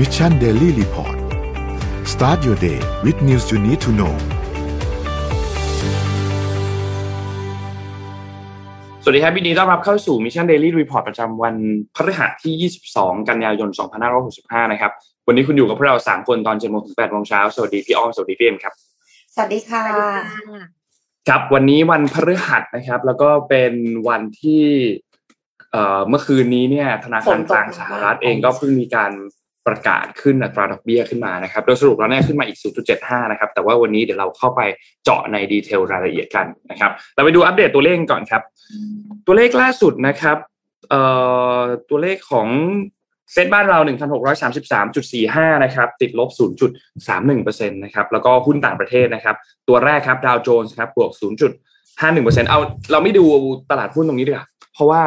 Mission Daily Report start your day with news you need to know สวัสดีครับยินดีต้อนรับเข้าสู่ Mission Daily Report ประจำวันพฤหัสที่ 22 กันยายน 2565 นะครับ วันนี้คุณอยู่กับพวกเรา 3 คนตอน7โมงถึง8โมงเช้า สวัสดีพี่อ้อม สวัสดีพี่เอ็มครับ สวัสดีค่ะ ครับวันนี้วันพฤหัสนะครับ แล้วก็เป็นวันที่เอ่อเมื่อคืนนี้เนี่ยธนาคารกลางสหรัฐเองก็เพิ่งมีการ ประกาศขึ้นอัตราดอกเบี้ยขึ้นมานะครับ โดยสรุปแล้วเนี่ยขึ้นมาอีก 0.75 นะครับ แต่ว่าวันนี้เดี๋ยวเราเข้าไปเจาะในดีเทลรายละเอียดกันนะครับ เราไปดูอัปเดตตัวเลขก่อนครับ ตัวเลขล่าสุดนะครับเอ่อตัวเลขของเซ็ตบ้านเรา 1,633.45 นะครับ ติดลบ 0.31%นะครับ แล้วก็หุ้นต่างประเทศนะครับ ตัวแรกครับดาวโจนส์ครับ บวก 0.51%เอาเราไม่ดูตลาดหุ้นตรงนี้ดีกว่า เพราะว่า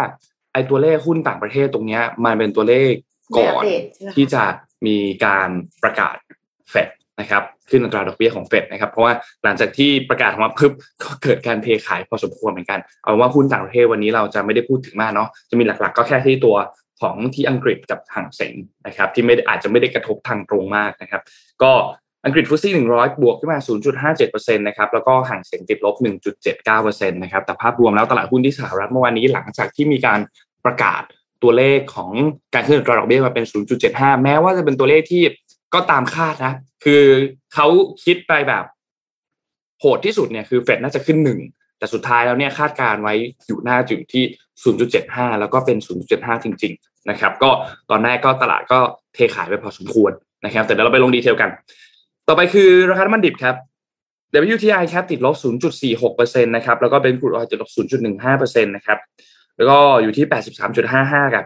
ไอ้ตัวเลขหุ้นต่างประเทศตรงเนี้ยมันเป็นตัวเลข ก่อนไม่อัปเดตใช่ไหมคะที่จะมีการประกาศเฟดนะครับขึ้นอัตราดอกเบี้ยของเฟดนะครับเพราะว่าหลังจากที่ประกาศออกมาพึบก็เกิดการเทขายพอสมควรเหมือนกัน เอาว่าหุ้นต่างประเทศวันนี้เราจะไม่ได้พูดถึงมากเนาะจะมีหลักๆ ก็แค่ที่ตัวของที่อังกฤษกับห่างเสงนะครับที่ไม่ได้อาจจะไม่ได้กระทบทางตรงมากนะครับ ก็อังกฤษฟุตซี่100 บวกขึ้นมา 0.57%นะครับ แล้วก็ห่างเสียงติดลบ 1.79%นะครับ แต่ภาพรวมแล้วตลาดหุ้นที่สหรัฐเมื่อวานนี้หลังจากที่มีการประกาศ ตัวเลขของการขึ้นอัตราดอกเบี้ยมาเป็น 0.75 แม้ว่าจะเป็นตัวเลขที่ก็ตามคาดนะ คือเขาคิดไปแบบโหดที่สุดเนี่ยคือเฟดน่าจะขึ้นหนึ่งแต่สุดท้ายแล้วเนี่ยคาดการไว้อยู่หน้าจุดที่ 0.75 แล้วก็เป็น 0.75 จริง ๆ นะครับ ก็ตอนแรกก็ตลาดก็เทขายไปพอสมควรนะครับ แต่เดี๋ยวเราไปลง detail กัน ต่อไปคือราคาน้ำมันดิบครับ WTI ครับติดลบ 0.46%นะครับ แล้วก็เป็น crude oil ติดลบ 0.15%นะครับ แล้วก็อยู่ที่ 83.55 กับ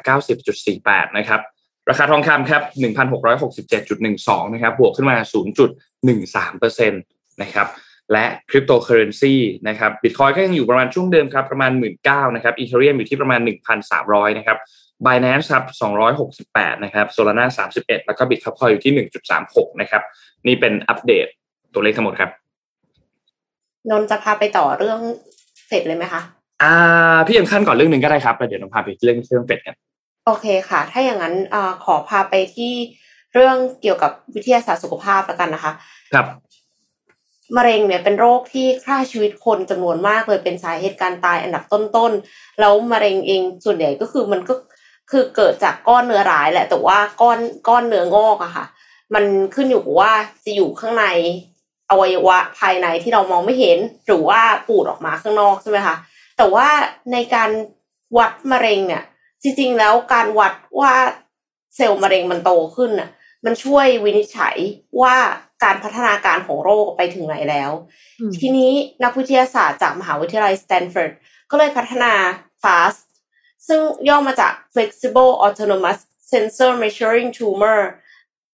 90.48 นะครับ ราคาทองคำครับ 1,667.12 นะครับ บวกขึ้นมา 0.13%นะครับ และคริปโตเคอเรนซีนะครับ บิตคอยน์ก็ยังอยู่ประมาณช่วงเดิมครับ ประมาณ 19,000นะครับ อีเทเรียมอยู่ที่ประมาณ 1,300 นะครับ Binance ครับ 268 นะครับ Solana 31 แล้วก็ Bitcoin อยู่ที่ 1.36 นะครับ นี่เป็นอัปเดตตัวเลขทั้งหมดครับ นนจะพาไปต่อเรื่องเสร็จเลยไหมคะ อ่าพี่เอ็มขั้นก่อนเรื่องหนึ่งก็ได้ครับแล้วเดี๋ยวเราพาไปเรื่องเรื่องเป็ดกันโอเคค่ะ ถ้าอย่างนั้นอ่าขอพาไปที่เรื่องเกี่ยวกับวิทยาศาสตร์สุขภาพแล้วกันนะคะ ครับมะเร็งเนี่ยเป็นโรคที่ฆ่าชีวิตคนจำนวนมากเลยเป็นสาเหตุการตายอันดับต้นๆแล้วมะเร็งเองส่วนใหญ่ก็คือมันก็คือเกิดจากก้อนเนื้อร้ายแหละ แต่ว่าก้อนก้อนเนื้องอกอะค่ะ มันขึ้นอยู่กับว่าจะอยู่ข้างในอวัยวะภายในที่เรามองไม่เห็น หรือว่าปูดออกมาข้างนอกใช่ไหมคะ แต่ว่าในการวัดมะเร็งเนี่ย จริงๆแล้วการวัดว่าเซลล์มะเร็งมันโตขึ้นน่ะ มันช่วยวินิจฉัยว่าการพัฒนาการของโรคไปถึงไหนแล้วอืมทีนี้นักวิทยาศาสตร์จากมหาวิทยาลัยสแตนฟอร์ดก็เลยพัฒนา FAST ซึ่งย่อมาจาก Flexible Autonomous Sensor Measuring Tumor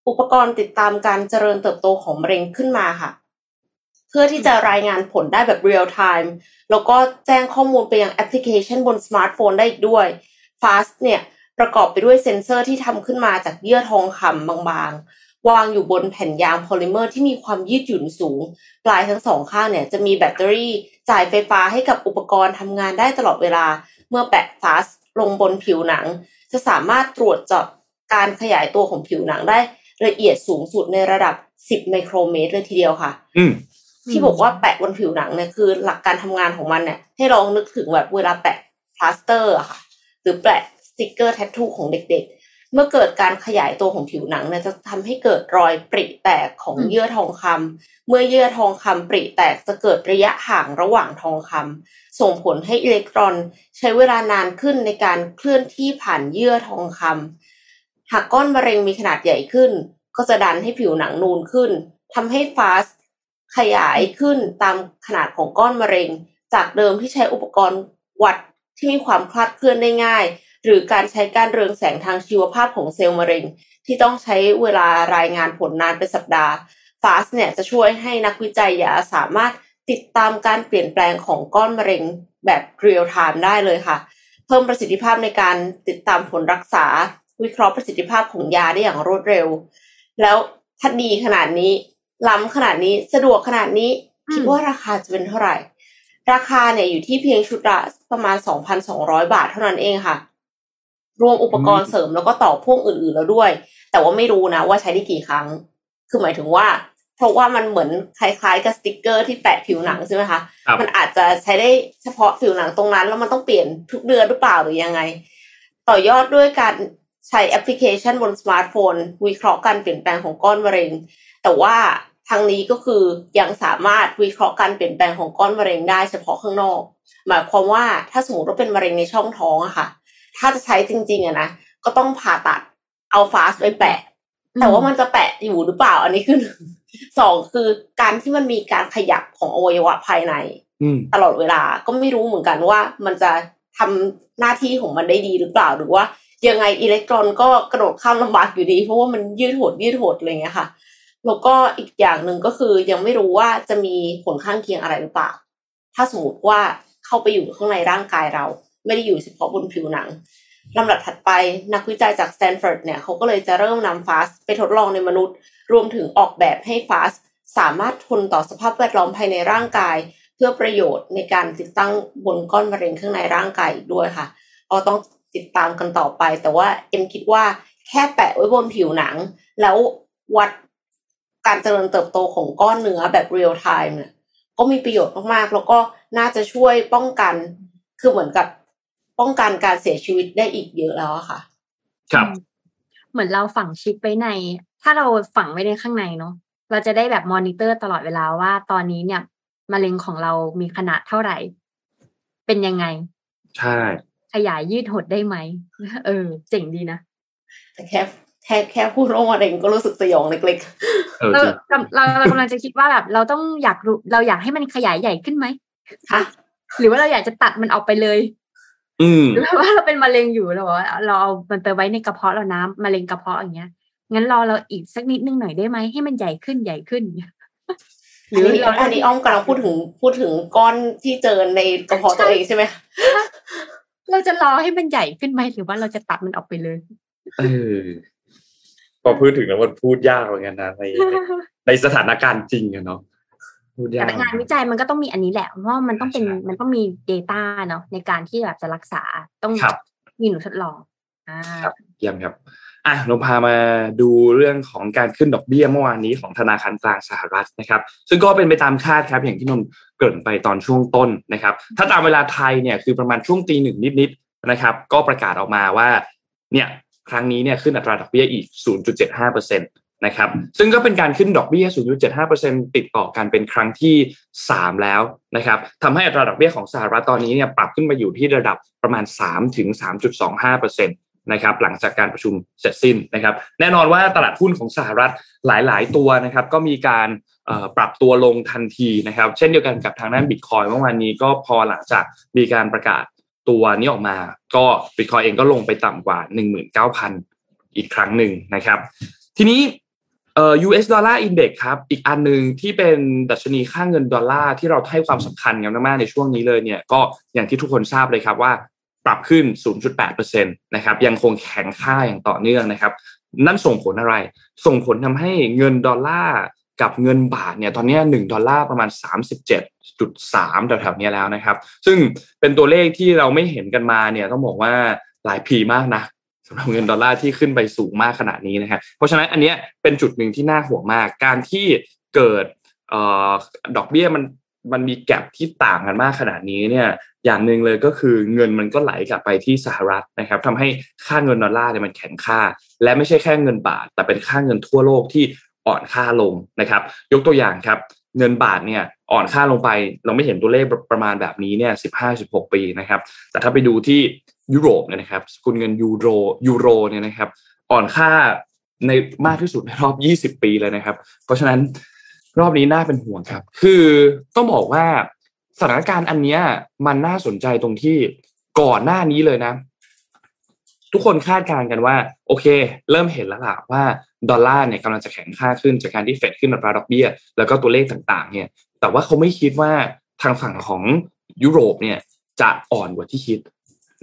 อุปกรณ์ติดตามการเจริญเติบโตของมะเร็งขึ้นมาค่ะเพื่อที่จะรายงานผลได้แบบ real time แล้วก็แจ้งข้อมูลไปยังแอปพลิเคชันบนสมาร์ทโฟนได้อีกด้วย FAST เนี่ยประกอบไปด้วยเซ็นเซอร์ที่ทำขึ้นมาจากเยื่อทองคำบางๆ วางอยู่บนแผ่นยางโพลิเมอร์ที่มีความยืดหยุ่นสูง ปลายทั้งสองข้างเนี่ยจะมีแบตเตอรี่จ่ายไฟฟ้าให้กับอุปกรณ์ทำงานได้ตลอดเวลา เมื่อแปะ FAST ลงบนผิวหนัง จะสามารถตรวจจับการขยายตัวของผิวหนังได้ละเอียดสูงสุดในระดับ 10 ไมโครเมตรเลยทีเดียวค่ะอื ที่บอกว่าแปะบนผิวหนังเนี่ยคือหลักการทำงานของมันเนี่ยให้ลองนึกถึงแบบเวลาแปะพลาสเตอร์อะค่ะ หรือแปะสติกเกอร์ tattoo ของเด็กๆ เมื่อเกิดการขยายตัวของผิวหนังเนี่ยจะทำให้เกิดรอยปริแตกของเยื่อทองคำเมื่อเยื่อทองคำปริแตกจะเกิดระยะห่างระหว่างทองคำส่งผลให้อิเล็กตรอน ใช้เวลานานขึ้นในการเคลื่อนที่ผ่านเยื่อทองคำหากก้อนมะเร็งมีขนาดใหญ่ขึ้น ก็จะดันให้ผิวหนังนูนขึ้นทำให้ FAST ขยายขึ้นตามขนาดของก้อนมะเร็ง จากเดิมที่ใช้อุปกรณ์วัดที่มีความคลาดเคลื่อนได้ง่าย หรือการใช้การเรืองแสงทางชีวภาพของเซลล์มะเร็ง ที่ต้องใช้เวลารายงานผลนานเป็นสัปดาห์ FAST เนี่ยจะช่วยให้นักวิจัยยาสามารถติดตามการเปลี่ยนแปลงของก้อนมะเร็งแบบเรียลไทม์ได้เลยค่ะ เพิ่มประสิทธิภาพในการติดตามผลรักษา วิเคราะห์ประสิทธิภาพของยาได้อย่างรวดเร็ว แล้วถ้าดีขนาดนี้ ล้ำขนาดนี้สะดวกขนาดนี้อืมคิดว่าราคาจะเป็นเท่าไหร่ ราคาเนี่ยอยู่ที่เพียงชุดละประมาณ 2,200 บาทเท่านั้นเองค่ะ รวมอุปกรณ์เสริมแล้วก็ต่อพ่วงอื่นๆแล้วด้วย แต่ว่าไม่รู้นะว่าใช้ได้กี่ครั้ง คือหมายถึงว่า เพราะว่ามันเหมือนคล้ายๆ กับสติกเกอร์ที่แปะผิวหนังใช่ไหมคะครับมันอาจจะใช้ได้เฉพาะผิวหนังตรงนั้น แล้วมันต้องเปลี่ยนทุกเดือนหรือเปล่าหรือยังไง ต่อยอดด้วยการใช้แอปพลิเคชันบนสมาร์ทโฟนวิเคราะห์การเปลี่ยนแปลงของก้อนมะเร็ง แต่ว่า ทางนี้ก็คือยังสามารถวิเคราะห์การเปลี่ยนแปลงของก้อนมะเร็งได้เฉพาะข้างนอก หมายความว่าถ้าสมมติว่าเป็นมะเร็งในช่องท้องอะค่ะ ถ้าจะใช้จริงๆอะนะก็ต้องผ่าตัดเอา FAST ไปแปะ แต่ว่ามันจะแปะอยู่หรือเปล่า อันนี้คือหนึ่งสองคือการที่มันมีการขยับของอวัยวะภายในอืมตลอดเวลาก็ไม่รู้เหมือนกันว่ามันจะทำหน้าที่ของมันได้ดีหรือเปล่าหรือว่ายังไงอิเล็กตรอนก็กระโดดข้ามลำบากอยู่ดี เพราะว่ามันยืดหดยืดหดอะไรเงี้ยค่ะ แล้วก็อีกอย่างหนึ่งก็คือยังไม่รู้ว่าจะมีผลข้างเคียงอะไรหรือเปล่า ถ้าสมมติว่าเข้าไปอยู่ข้างในร่างกายเรา ไม่ได้อยู่เฉพาะบนผิวหนังลำดับถัดไปนักวิจัยจากสแตนฟอร์ดเนี่ยเขาก็เลยจะเริ่มนำฟาสไปทดลองในมนุษย์ รวมถึงออกแบบให้ฟาสสามารถทนต่อสภาพแวดล้อมภายในร่างกาย เพื่อประโยชน์ในการติดตั้งบนก้อนมะเร็งข้างในร่างกายอีกด้วยค่ะก็ต้องติดตามกันต่อไป แต่ว่าเอ็มคิดว่าแค่แปะไว้บนผิวหนัง แล้ววัด การเจริญเติบโตของก้อนเนื้อแบบเรียลไทม์เนี่ยก็มีประโยชน์มากๆ แล้วก็น่าจะช่วยป้องกันคือเหมือนกับป้องกันการเสียชีวิตได้อีกเยอะแล้วอะค่ะ ครับ เหมือนเราฝังชิปไว้ใน ถ้าเราฝังไว้ในข้างในเนาะเราจะได้แบบมอนิเตอร์ตลอดเวลาว่าตอนนี้เนี่ยมะเร็งของเรามีขนาดเท่าไหร่ เป็นยังไง ใช่ ขยายยืดหดได้ไหมเออ เจ๋งดีนะแต่แค่ แค่แค่พูดว่ามะเร็งก็รู้สึกสยองเล็กเออเราจริงกำเราเรากำลังจะคิดว่าแบบเราต้องอยากรู้เราอยากให้มันขยายใหญ่ขึ้นไหมๆค่ะหรือว่าเราอยากจะตัดมันออกไปเลย อืมหรือว่าเราเป็นมะเร็งอยู่เราบอกว่าเราเอามันไปไว้ในกระเพาะเราน้ำมะเร็งกระเพาะอย่างเงี้ยงั้นรอเราอีกสักนิดนึงหน่อยได้ไหมให้มันใหญ่ขึ้นใหญ่ขึ้นหรือเราอันนี้อ้อมกำลังพูดถึงพูดถึงก้อนที่เจอในกระเพาะตัวเองใช่ไหมเราจะรอให้มันใหญ่ขึ้นไหมหรือว่าเราจะตัดมันออกไปเลย เออ พอพูดถึงแล้วมันพูดยากเหมือนกันนะในในสถานการณ์จริงอะเนาะพูดยากแต่งานวิจัยมันก็ต้องมีอันนี้แหละเพราะว่ามันต้องเป็นมันต้องมี Data เนาะในการที่แบบจะรักษาต้องครับมีหนูทดลองอ่าครับเยี่ยมครับอะเราพามาดูเรื่องของการขึ้นดอกเบี้ยเมื่อวานนี้ของธนาคารกลางสหรัฐนะครับ ซึ่งก็เป็นไปตามคาดครับ อย่างที่นนท์เกริ่นไปตอนช่วงต้นนะครับ ถ้าตามเวลาไทยเนี่ยคือประมาณช่วงตีหนึ่งนิดๆนะครับ ก็ประกาศออกมาว่าเนี่ย ครั้งนี้เนี่ยขึ้นอัตราดอกเบี้ยอีก 0.75%นะครับซึ่งก็เป็นการขึ้นดอกเบี้ย 0.75%ติดต่อกันเป็นครั้งที่ 3 แล้วนะครับทำให้อัตราดอกเบี้ยของสหรัฐตอนนี้เนี่ยปรับขึ้นมาอยู่ที่ระดับประมาณ3ถึง3.25%นะครับหลังจากการประชุมเสร็จสิ้นนะครับแน่นอนว่าตลาดหุ้นของสหรัฐหลาย ๆ ตัวนะครับก็มีการปรับตัวลงทันทีนะครับเช่นเดียวกันกับทางด้านบิตคอยเมื่อวานนี้ก็พอหลังจากมีการประกาศ ตัวนี้ออกมาก็บิตคอยเองก็ลงไปต่ำกว่า 19,000 อีกครั้งหนึ่งนะครับ ทีนี้เอ่อ US Dollar Index ครับ อีกอันหนึ่งที่เป็นดัชนีค่าเงินดอลลาร์ที่เราให้ความสำคัญกันมากๆในช่วงนี้เลยเนี่ยก็อย่างที่ทุกคนทราบเลยครับว่าปรับขึ้น 0.8%นะครับยังคงแข็งค่าอย่างต่อเนื่องนะครับ นั่นส่งผลอะไร ส่งผลทำให้เงินดอลลาร์กับเงินบาทเนี่ยตอนนี้หนึ่งดอลลาร์ประมาณ 37.3แถวๆนี้แล้วนะครับ ซึ่งเป็นตัวเลขที่เราไม่เห็นกันมาเนี่ยต้องบอกว่าหลายปีมากนะสำหรับเงินดอลลาร์ที่ขึ้นไปสูงมากขนาดนี้นะครับเพราะฉะนั้นอันเนี้ยเป็นจุดหนึ่งที่น่าห่วงมาก การที่เกิดออดอกเบี้ยมันมันมีแกลบที่ต่างกันมากขนาดนี้เนี่ยอย่างหนึ่งเลยก็คือเงินมันก็ไหลกลับไปที่สหรัฐนะครับทำให้ค่าเงินดอลลาร์เนี่ยมันแข็งค่า และไม่ใช่แค่เงินบาท แต่เป็นค่าเงินทั่วโลกที่อ่อนค่าลงนะครับ ยกตัวอย่างครับ เงินบาทเนี่ย อ่อนค่าลงไป เราไม่เห็นตัวเลขประมาณแบบนี้เนี่ยสิบห้าสิบหกปีนะครับ แต่ถ้าไปดูที่ยุโรปเนี่ยนะครับสกุลเงินยูโรยูโรเนี่ยนะครับ อ่อนค่าในมากที่สุดในรอบ 20 ปีเลยนะครับ เพราะฉะนั้นรอบนี้น่าเป็นห่วงครับ คือต้องบอกว่าสถานการณ์อันเนี้ยมันน่าสนใจตรงที่ก่อนหน้านี้เลยนะ ทุกคนคาดการณ์กันว่า โอเค เริ่มเห็นแล้วล่ะว่า ดอลลาร์เนี่ยกำลังจะแข็งค่าขึ้นจากการที่เฟดขึ้นอัตราดอกเบี้ย แล้วก็ตัวเลขต่างๆ เนี่ย แต่ว่าเขาไม่คิดว่าทางฝั่งของยุโรปเนี่ยจะอ่อนกว่าที่คิด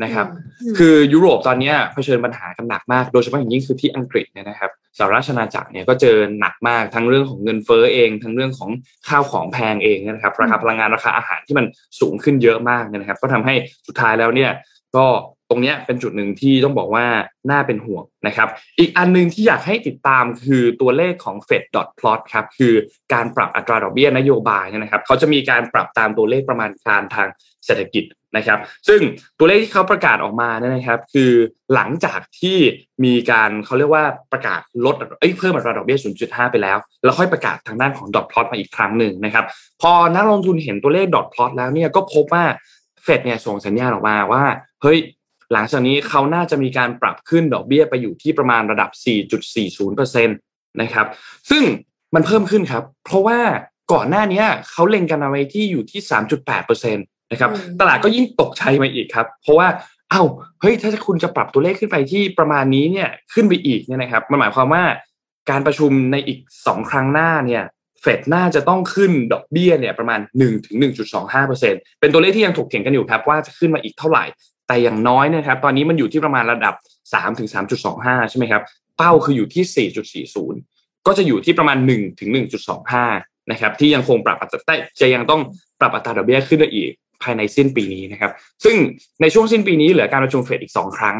นะครับมคือยุโรปตอนเนี้ยเผชิญปัญหากันหนักมาก โดยเฉพาะอย่างยิ่งคือที่อังกฤษเนี่ยนะครับสหราชอาณาจักรเนี่ยก็เจอหนักมากทั้งเรื่องของเงินเฟ้อเอง ทั้งเรื่องของข้าวของแพงเองนะครับ ราคาพลังงานราคาอาหารที่มันสูงขึ้นเยอะมากเนยนะครับ ก็ทำให้สุดท้ายแล้วเนี่ยก็ ตรงนี้เป็นจุดหนึ่งที่ต้องบอกว่าน่าเป็นห่วงนะครับ อีกอันหนึงที่อยากให้ติดตามคือตัวเลขของ Fed plot ครับคือการปรับอัตราดอกเบี้ยนโยบายนะครับเขาจะมีการปรับตามตัวเลขประมาณการทางเศรษฐกิจนะครับ ซึ่งตัวเลขที่เขาประกาศออกมาเนี่ยนะครับ คือหลังจากที่มีการเขาเรียกว่าประกาศลดเอ้ยเพิ่มอัตราดอกเบี้ย 0.5 ไปแล้ว แล้วค่อยประกาศทางด้านของ dot plot มาอีกครั้งหนึ่งนะครับ พอนักลงทุนเห็นตัวเลข dot plot แล้วเนี่ยก็พบว่าเฟดเนี่ยส่งสัญญาณออกมาว่าเฮ้ย หลังจากนี้เขาน่าจะมีการปรับขึ้นดอกเบี้ยไปอยู่ที่ประมาณระดับ 4.40%นะครับ ซึ่งมันเพิ่มขึ้นครับ เพราะว่าก่อนหน้านี้เขาเล็งกันเอาไว้ที่อยู่ที่ 3.8%นะครับอืมตลาดก็ยิ่งตกใจมาอีกครับ เพราะว่าเอ้าเฮ้ยถ้าคุณจะปรับตัวเลขขึ้นไปที่ประมาณนี้เนี่ยขึ้นไปอีกเนี่ยนะครับมันหมายความว่าการประชุมในอีกสองครั้งหน้าเนี่ยเฟดน่าจะต้องขึ้นดอกเบี้ยเนี่ยประมาณ1ถึง1.25%เป็นตัวเลขที่ยังถกเถียงกันอยู่ครับว่าจะขึ้นมาอีกเท่าไหร่ แต่อย่างน้อยนะครับ ตอนนี้มันอยู่ที่ประมาณระดับ 3 ถึง 3.25 ใช่ไหมครับ เป้าคืออยู่ที่ 4.40 ก็จะอยู่ที่ประมาณ 1 ถึง 1.25 นะครับ ที่ยังคงปรับอัตราจะยังต้องปรับอัตราดอกเบี้ยขึ้นได้อีกภายในสิ้นปีนี้นะครับ ซึ่งในช่วงสิ้นปีนี้เหลือการประชุมเฟดอีก 2 ครั้ง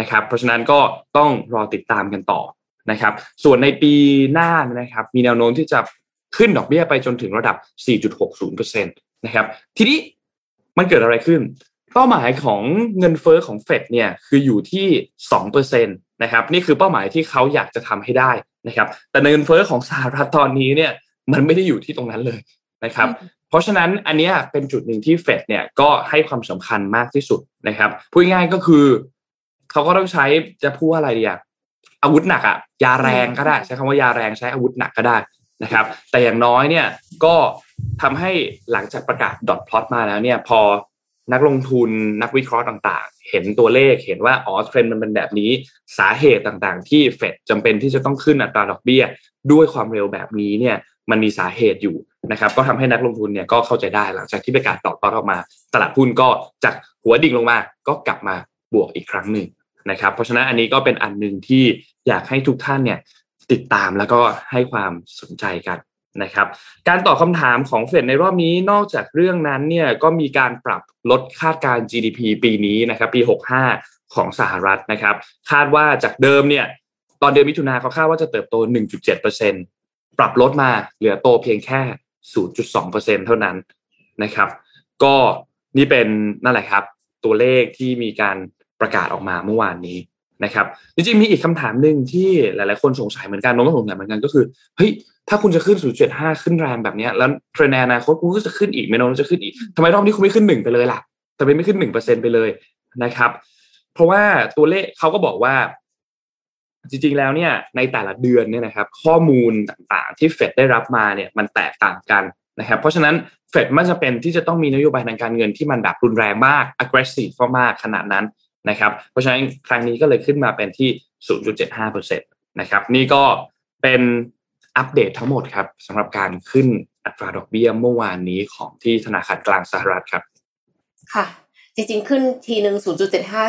นะครับ เพราะฉะนั้นก็ต้องรอติดตามกันต่อนะครับ ส่วนในปีหน้านะครับ มีแนวโน้มที่จะขึ้นดอกเบี้ยไปจนถึงระดับ 4.60%นะครับ ทีนี้มันเกิดอะไรขึ้น เป้าหมายของเงินเฟอ้อของเฟดเนี่ยคืออยู่ที่2%นะครับนี่คือเป้าหมายที่เขาอยากจะทำให้ได้นะครับ แต่เงินเฟอ้อของสหรัฐตอนนี้เนี่ยมันไม่ได้อยู่ที่ตรงนั้นเลยนะครับ เพราะฉะนั้นอันเนี้ยเป็นจุดหนึ่งที่เฟดเนี่ยก็ให้ความสำคัญมากที่สุดนะครับพูดง่ายๆก็คือเขาก็ต้องใช้จะพูดว่าอะไรดีอะอาวุธหนักอะยาแรงก็ได้ ใช้คำว่ายาแรงใช้อาวุธหนักก็ได้นะครับ แต่อย่างน้อยเนี่ยก็ทำให้หลังจากประกาศดอทพลอตมาแล้วเนี่ยพอ นักลงทุนนักวิเคราะห์ต่างๆ เห็นตัวเลขเห็นว่าอ๋อเทรนด์มันเป็นแบบนี้สาเหตุต่างๆ ที่เฟดจำเป็นที่จะต้องขึ้นอัตราดอกเบี้ย ด้วยความเร็วแบบนี้เนี่ยมันมีสาเหตุอยู่นะครับ ก็ทำให้นักลงทุนเนี่ยก็เข้าใจได้หลังจากที่ประกาศตอบรับออกมา ตลาดหุ้นก็จากหัวดิ่งลงมา ก็กลับมาบวกอีกครั้งหนึ่งนะครับ เพราะฉะนั้นอันนี้ก็เป็นอันหนึ่งที่อยากให้ทุกท่านเนี่ยติดตามแล้วก็ให้ความสนใจกัน นะครับการตอบคำถามของเฟดในรอบนี้นอกจากเรื่องนั้นเนี่ยก็มีการปรับลดคาดการ GDP ปีนี้นะครับปี 65 ของสหรัฐนะครับ คาดว่าจากเดิมเนี่ยตอนเดือนมิถุนาเขาคาดว่าจะเติบโต 1.7%ปรับลดมาเหลือโตเพียงแค่ 0.2%เท่านั้นนะครับ ก็นี่เป็นนั่นแหละครับ ตัวเลขที่มีการประกาศออกมาเมื่อวานนี้นะครับจริงๆมีอีกคำถามหนึ่งที่หลายๆคนสงสัยเหมือนกันน้องก็สงสัยเหมือนกันก็คือเฮ้ย ถ้าคุณจะขึ้น 0.75 ขึ้นแรงแบบนี้แล้วเทรนด์อนาคตคุณก็จะขึ้นอีกไหมน้องจะขึ้นอีกทำไมรอบนี้คุณไม่ขึ้นหนึ่งไปเลยล่ะทำไมไม่ขึ้นหนึ่งเปอร์เซ็นไปเลยนะครับ เพราะว่าตัวเลขเขาก็บอกว่า จริงๆแล้วเนี่ย ในแต่ละเดือนเนี่ยนะครับ ข้อมูลต่างๆที่เฟดได้รับมาเนี่ย มันแตกต่างกันนะครับ เพราะฉะนั้นเฟดไม่จำเป็นที่จะต้องมีนโยบายทางการเงินที่มันแบบรุนแรงมาก aggressive มากขนาดนั้นนะครับ เพราะฉะนั้นครั้งนี้ก็เลยขึ้นมาเป็นที่ 0.75%นะครับ นี่ก็เป็น อัปเดตทั้งหมดครับสำหรับการขึ้นอัตราดอกเบี้ยเมื่อวานนี้ของที่ธนาคารกลางสหรัฐครับ ค่ะ จริงๆ ขึ้นทีหนึ่งศูนย์จุดเจ็ดห้า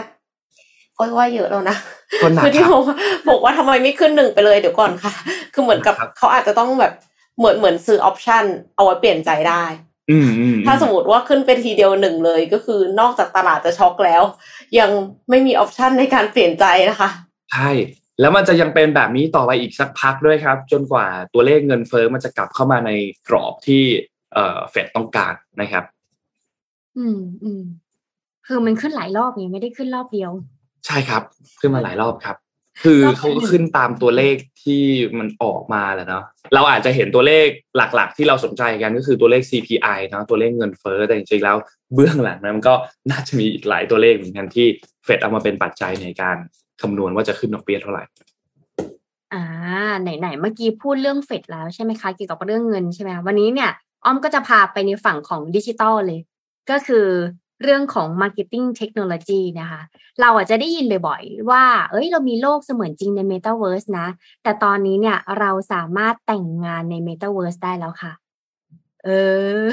ก็ว่าเยอะแล้วนะก็หนักคือที่ครับบอกว่าบอกว่าทำไมไม่ขึ้นหนึ่งไปเลยเดี๋ยวก่อนค่ะ คือเหมือนกับครับเขาอาจจะต้องแบบเหมือนเหมือนซื้อออปชันเอาไว้เปลี่ยนใจได้อืมอืมถ้าสมมติว่าขึ้นเป็นทีเดียวหนึ่งเลยก็คือนอกจากตลาดจะช็อกแล้ว ยังไม่มีออปชันในการเปลี่ยนใจนะคะ ใช่ แล้วมันจะยังเป็นแบบนี้ต่อไปอีกสักพักด้วยครับ จนกว่าตัวเลขเงินเฟ้อมันจะกลับเข้ามาในกรอบที่เอ่อเฟดต้องการนะครับ อืมอืมคือมันขึ้นหลายรอบไงไม่ได้ขึ้นรอบเดียว ใช่ครับ ขึ้นมาหลายรอบครับ คือรอบเขาก็ที่หนึ่งขึ้นตามตัวเลขที่มันออกมาแหละเนาะเราอาจจะเห็นตัวเลขหลักๆ ที่เราสนใจกันก็คือตัวเลข CPI เนาะตัวเลขเงินเฟ้อแต่จริงๆแล้วเบื้องหลังนั้นมันก็น่าจะมีอีกหลายตัวเลขเหมือนกันที่เฟดเอามาเป็นปัจจัยในการ คำนวณว่าจะขึ้นดอกเบี้ยเท่าไหร่อ่าไหนๆเมื่อกี้พูดเรื่องเฟดแล้วใช่ไหมคะเกี่ยวกับเรื่องเงินใช่ไหมคะวันนี้เนี่ยอ้อมก็จะพาไปในฝั่งของดิจิตอลเลย ก็คือเรื่องของ Marketing Technology นะคะ เราอาจจะได้ยินบ่อยๆ ว่า เอ้ย เรามีโลกเสมือนจริงใน Metaverse นะ แต่ตอนนี้เนี่ยเราสามารถแต่งงานใน Metaverse ได้แล้วค่ะ เออ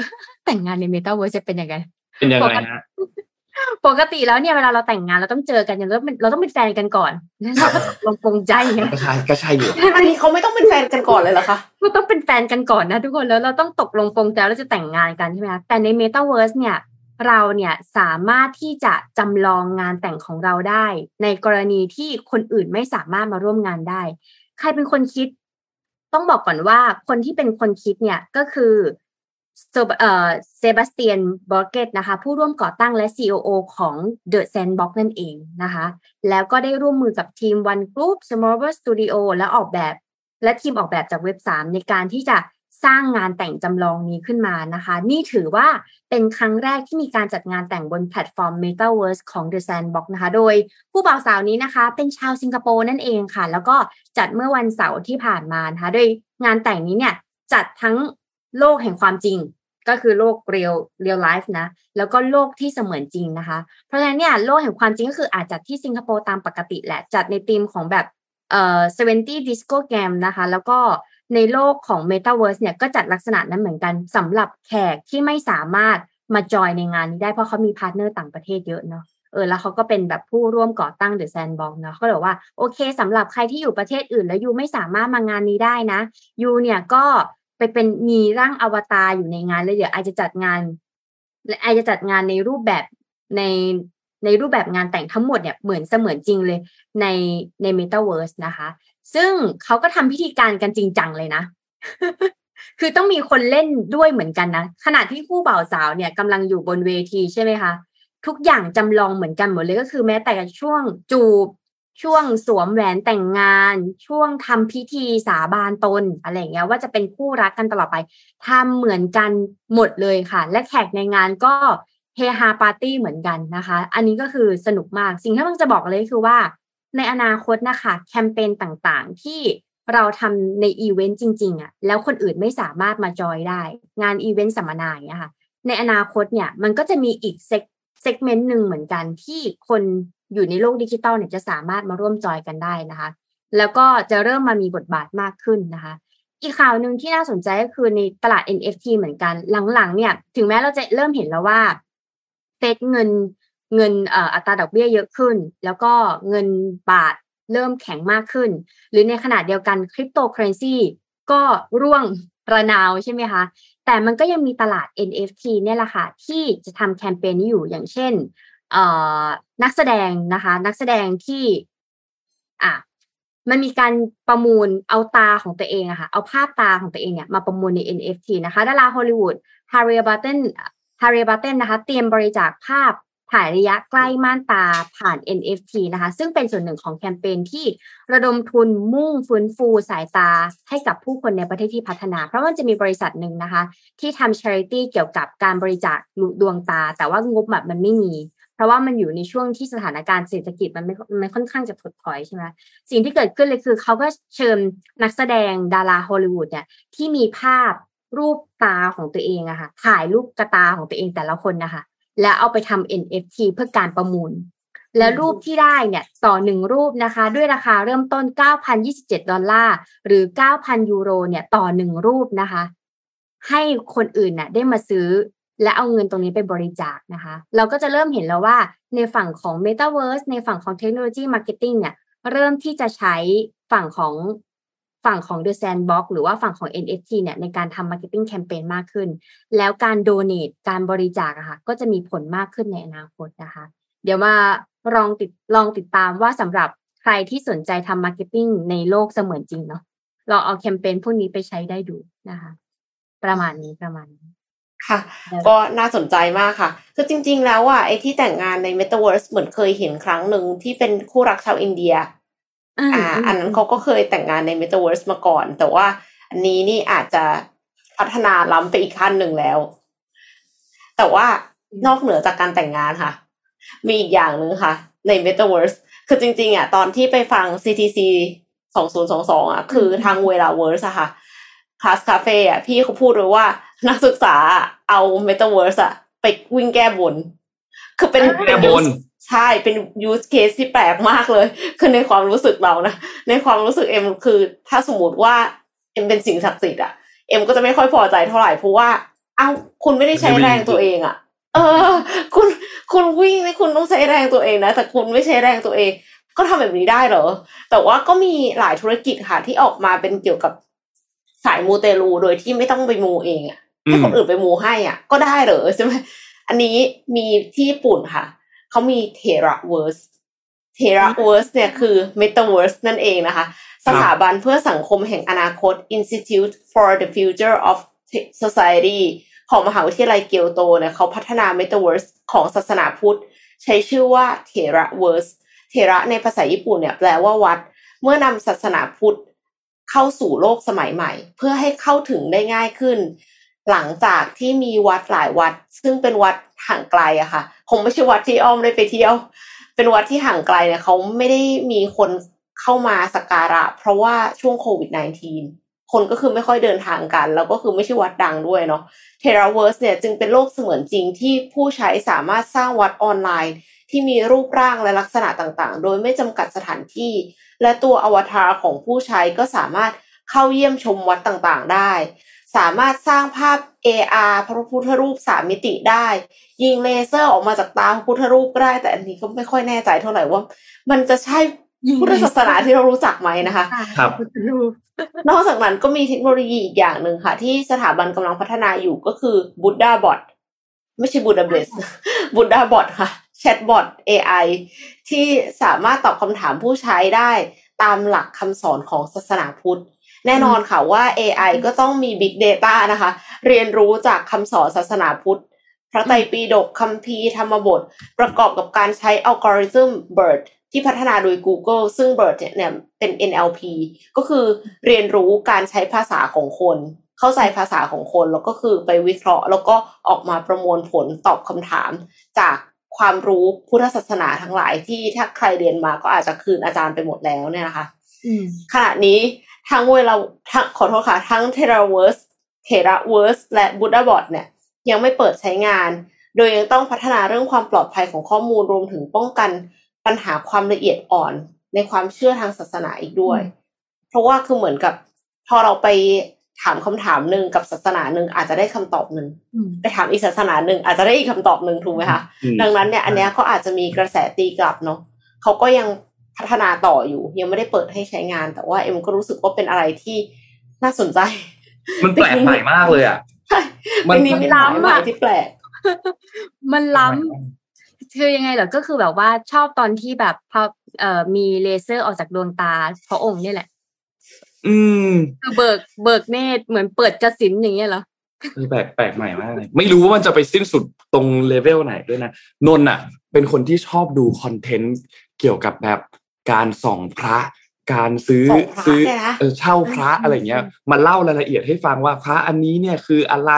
แต่งงานใน Metaverse จะเป็นยังไง เป็นยังไงฮะ ปกติแล้วเนี่ยเวลาเราแต่งงานเราต้องเจอกันเราต้องเป็นเราต้องเป็นแฟนกันก่อนแล้วเราก็ตกลงปรงใจไงก็ใช่ก็ใช่อยู่อันนี้เขาไม่ต้องเป็นแฟนกันก่อนเลยเหรอคะเราต้องเป็นแฟนกันก่อนนะทุกคนแล้วเราต้องตกลงปรงใจแล้วจะแต่งงานกันใช่ไหมคะแต่ใน Metaverse เนี่ยเราเนี่ยสามารถที่จะจำลองงานแต่งของเราได้ ในกรณีที่คนอื่นไม่สามารถมาร่วมงานได้ ใครเป็นคนคิด ต้องบอกก่อนว่าคนที่เป็นคนคิดเนี่ยก็คือ เซบาสเตียนบอร์เกตนะคะผู้ร่วมก่อตั้งและ COO ของ The Sandbox นั่นเองนะคะ แล้วก็ได้ร่วมมือกับทีม One Group s m a r Studio และออกแบบ และทีมออกแบบจากเว็บ 3 ในการที่จะสร้างงานแต่งจำลองนี้ขึ้นมานะคะ นี่ถือว่าเป็นครั้งแรกที่มีการจัดงานแต่งบนแพลตฟอร์ม Metaverse ของ The Sandbox นะคะ โดยผู้บ่าวสาวนี้นะคะ เป็นชาวสิงคโปร์นั่นเองค่ะ แล้วก็จัดเมื่อวันเสาร์ที่ผ่านมานะคะ โดยงานแต่งนี้เนี่ยจัดทั้ง โลกแห่งความจริง ก็คือโลก real real life นะ แล้วก็โลกที่เสมือนจริงนะคะ เพราะฉะนั้นเนี่ยโลกแห่งความจริงก็คืออาจจัดที่สิงคโปร์ตามปกติแหละ จัดในธีมของแบบเอ่อ70 disco game นะคะ แล้วก็ในโลกของ Metaverse เนี่ยก็จัดลักษณะนั้นเหมือนกันสำหรับแขกที่ไม่สามารถมาจอยในงานนี้ได้เพราะเขามี partner ต่างประเทศเยอะเนาะเออแล้วเขาก็เป็นแบบผู้ร่วมก่อตั้ง The Sandbox เนาะเขาบอกว่าโอเคสำหรับใครที่อยู่ประเทศอื่น แล้ว you ไม่สามารถมางานนี้ได้นะ you เนี่ยก็ ไปเป็นมีร่างอวตารอยู่ในงานเลยเดี๋ยว I จะจัดงานและ I จะจัดงานในรูปแบบในในรูปแบบงานแต่งทั้งหมดเนี่ยเหมือนเสมือนจริงเลยในใน Metaverse นะคะ ซึ่งเขาก็ทำพิธีการกันจริงจังเลยนะ คือต้องมีคนเล่นด้วยเหมือนกันนะ ขณะที่คู่บ่าวสาวเนี่ยกำลังอยู่บนเวทีใช่ไหมคะ ทุกอย่างจำลองเหมือนกันหมดเลยก็คือแม้แต่ช่วงจูบ ช่วงสวมแหวนแต่งงาน ช่วงทำพิธีสาบานตนอะไรเงี้ยว่าจะเป็นคู่รักกันตลอดไปทำเหมือนกันหมดเลยค่ะ และแขกในงานก็เฮฮาปาร์ตี้เหมือนกันนะคะ อันนี้ก็คือสนุกมากสิ่งที่มันจะบอกเลยคือว่า ในอนาคตนะคะแคมเปญต่างๆ ที่เราทำในอีเวนต์จริงๆอะ่ะแล้วคนอื่นไม่สามารถมาจอยได้ งานอีเวนต์สัมมนาอย่างเงี้ยค่ะในอนาคตเนี่ยมันก็จะมีอีก seg segment หนึ่งเหมือนกันที่คน อยู่ในโลกดิจิตอลเนี่ยจะสามารถมาร่วมจอยกันได้นะคะ แล้วก็จะเริ่มมามีบทบาทมากขึ้นนะคะ อีกข่าวหนึ่งที่น่าสนใจก็คือในตลาด NFT เหมือนกันหลังๆ เนี่ย ถึงแม้เราจะเริ่มเห็นแล้วว่าเฟดเงินเงินอัตราดอกเบี้ยเยอะขึ้น แล้วก็เงินบาทเริ่มแข็งมากขึ้น หรือในขณะเดียวกันคริปโตเคอเรนซีก็ร่วงระนาวใช่ไหมคะ แต่มันก็ยังมีตลาด NFT เนี่ยแหละค่ะ ที่จะทำแคมเปญนี้อยู่อย่างเช่น นักแสดงนะคะ นักแสดงที่อะมันมีการประมูลเอาตาของตัวเองอะค่ะ เอาภาพตาของตัวเองเนี่ยมาประมูลใน NFT นะคะดาราฮอลลีวูดฮาร์เรียบัตเทนฮาร์เรียบัตเทนนะคะ เตรียมบริจาคภาพถ่ายระยะใกล้ม่านตาผ่าน NFT นะคะ ซึ่งเป็นส่วนหนึ่งของแคมเปญที่ระดมทุนมุ่งฟื้นฟูสายตาให้กับผู้คนในประเทศที่พัฒนา เพราะมันจะมีบริษัทหนึ่งนะคะ ที่ทำ charity เกี่ยวกับการบริจาคดวงตา แต่ว่างบแบบมันไม่มี เพราะว่ามันอยู่ในช่วงที่สถานการณ์เศรษฐกิจมันไม่มันค่อนข้างจะถดถอยใช่ไหมสิ่งที่เกิดขึ้นเลยคือเขาก็เชิญนักแสดงดาราฮอลลีวูดเนี่ยที่มีภาพรูปตาของตัวเองอะค่ะถ่ายรูปกระตาของตัวเองแต่ละคนนะคะแล้วเอาไปทำ NFT เพื่อการประมูล แล้วรูปที่ได้เนี่ยต่อหนึ่งรูปนะคะ ด้วยราคาเริ่มต้น 9,027 ดอลลาร์หรือ 9,000 ยูโรเนี่ยต่อหนึ่งรูปนะคะ ให้คนอื่นน่ะได้มาซื้อ และเอาเงินตรงนี้ไปบริจาคนะคะ เราก็จะเริ่มเห็นแล้วว่าในฝั่งของ Metaverse ในฝั่งของเทคโนโลยี marketing เนี่ยเริ่มที่จะใช้ฝั่งของฝั่งของ The Sandbox หรือว่าฝั่งของ NFT เนี่ยในการทำ Marketing Campaign มากขึ้น แล้วการ Donate การบริจาคอะค่ะก็จะมีผลมากขึ้นในอนาคตนะคะ เดี๋ยวมาลองติดลองติดตามว่าสำหรับใครที่สนใจทำ Marketing ในโลกเสมือนจริงเนาะลองเอาแคมเปญพวกนี้ไปใช้ได้ดูนะคะ ประมาณนี้ประมาณนี้ ค่ะ ก็น่าสนใจมากค่ะ คือจริง ๆ แล้วอะไอ้ที่แต่งงานใน Metaverse เหมือนเคยเห็นครั้งหนึ่งที่เป็นคู่รักชาวอินเดีย อ่า อันนั้นเขาก็เคยแต่งงานใน Metaverse มาก่อน แต่ว่าอันนี้นี่อาจจะพัฒนาล้ำไปอีกขั้นหนึ่งแล้ว แต่ว่านอกเหนือจากการแต่งงานค่ะ มีอีกอย่างหนึ่งค่ะ ใน Metaverse คือจริง ๆ อะ ตอนที่ไปฟัง CTC สองศูนย์สองสองอะ คือทาง Velaverse อะค่ะ Class Cafe อะพี่เขาพูดเลยว่า นักศึกษาเอาเมตาเวิร์สอะไปวิ่งแก้บน คือเป็นแก้บนใช่เป็น use case ที่แปลกมากเลย คือในความรู้สึกเรานะในความรู้สึกเอ็มคือ ถ้าสมมติว่าเอ็มเป็นสิ่งศักดิ์สิทธิ์อะเอ็มก็จะไม่ค่อยพอใจเท่าไหร่เพราะว่า เอ้าคุณไม่ได้ใช้แรงตัวเองอะเออ คุณคุณวิ่งนี่คุณต้องใช้แรงตัวเองนะแต่คุณไม่ใช้แรงตัวเอง ก็ทำแบบนี้ได้เหรอ แต่ว่าก็มีหลายธุรกิจค่ะที่ออกมาเป็นเกี่ยวกับสายมูเตลูโดยที่ไม่ต้องไปมูเองอะ ให้คนอื่นไปมูให้อะ ก็ได้เหรอใช่ไหมอันนี้มีที่ญี่ปุ่นค่ะ เขามี Teraverse Teraverse เนี่ยคือ Metaverse นั่นเองนะคะ สถาบันเพื่อสังคมแห่งอนาคต Institute for the Future of Society ของมหาวิทยาลัยเกียวโตเนี่ยเขาพัฒนา Metaverse ของศาสนาพุทธ ใช้ชื่อว่าเทระเวิร์สเทระในภาษาญี่ปุ่นเนี่ยแปลว่าวัด เมื่อนำศาสนาพุทธเข้าสู่โลกสมัยใหม่ เพื่อให้เข้าถึงได้ง่ายขึ้น หลังจากที่มีวัดหลายวัด ซึ่งเป็นวัดห่างไกลอะค่ะ คงไม่ใช่วัดที่อ้อมได้ไปเที่ยว เป็นวัดที่ห่างไกลเนี่ยเขาไม่ได้มีคนเข้ามาสักการะ เพราะว่าช่วงโควิด -19 คนก็คือไม่ค่อยเดินทางกัน แล้วก็คือไม่ใช่วัดดังด้วยเนาะเทราเวิร์สเนี่ยจึงเป็นโลกเสมือนจริงที่ผู้ใช้สามารถสร้างวัดออนไลน์ ที่มีรูปร่างและลักษณะต่างๆ โดยไม่จำกัดสถานที่ และตัวอวตารของผู้ใช้ก็สามารถเข้าเยี่ยมชมวัดต่างๆ ได้ สามารถสร้างภาพ AR พระพุทธรูปสามมิติได้ ยิงเลเซอร์ออกมาจากตาพระพุทธรูปก็ได้ แต่อันนี้ก็ไม่ค่อยแน่ใจเท่าไหร่ว่า มันจะใช่พุทธศาสนาที่เรารู้จักไหมนะคะครับพุทธรูปนอกจากนั้นก็มีเทคโนโลยีอีกอย่างหนึ่งค่ะ ที่สถาบันกำลังพัฒนาอยู่ก็คือ Buddha Bot ไม่ใช่ Buddha b l e s Buddha Bot ค่ะ Chatbot AI ที่สามารถตอบคำถามผู้ใช้ได้ตามหลักคำสอนของศาสนาพุทธ แน่นอนค่ะว่า AI ก็ต้องมี Big Data นะคะ เรียนรู้จากคำสอนศาสนาพุทธ พระไตรปิฎกคัมภีร์ธรรมบท ประกอบกับการใช้อัลกอริทึม BERT ที่พัฒนาโดย Google ซึ่ง BERT เนี่ยเป็น NLP ก็คือเรียนรู้การใช้ภาษาของคน เข้าใจภาษาของคน แล้วก็คือไปวิเคราะห์ แล้วก็ออกมาประมวลผลตอบคำถาม จากความรู้พุทธศาสนาทั้งหลายที่ถ้าใครเรียนมาก็อาจจะคืนอาจารย์ไปหมดแล้วเนี่ยนะคะอืมขณะนี้ ทั้งเวลาทั้งขอโทษค่ะ ทั้ง Terraverse Terraverse และ Buddhabot เนี่ยยังไม่เปิดใช้งาน โดยยังต้องพัฒนาเรื่องความปลอดภัยของข้อมูลรวมถึงป้องกันปัญหาความละเอียดอ่อนในความเชื่อทางศาสนาอีกด้วย เพราะว่าคือเหมือนกับ พอเราไปถามคำถามหนึ่งกับศาสนาหนึ่งอาจจะได้คำตอบหนึ่งอืมไปถามอีกศาสนาหนึ่งอาจจะได้อีกคำตอบหนึ่งถูกไหมคะอืมดังนั้นเนี่ยอันเนี้ยก็อาจจะมีกระแสตีกลับเนาะเขาก็ยัง พัฒนาต่ออยู่ ยังไม่ได้เปิดให้ใช้งาน แต่ว่าเอ็มก็รู้สึกว่าเป็นอะไรที่น่าสนใจ มันแปลกใหม่มากเลยอะใช่มันเป็นนิมิตหมายใหม่ที่แปลก มันล้ำคือยังไงเหรอก็คือแบบว่าชอบตอนที่แบบพอเอ่อมีเลเซอร์ออกจากดวงตาพระองค์เนี่ยแหละ อืมคือเบิกเบิกเนตรเหมือนเปิดกสินอย่างเงี้ยเหรอเออแปลกแปลกใหม่มากเลยไม่รู้ว่ามันจะไปสิ้นสุดตรงเลเวลไหนด้วยนะนนท์อะ เป็นคนที่ชอบดู content เกี่ยวกับแบบ การส่องพระ การซื้อส่องพระซื้อเนี่ยนะเออเช่าพระอืมอะไรเงี้ยอืมมาเล่ารายละเอียดให้ฟังว่าพระอันนี้เนี่ยคืออะไร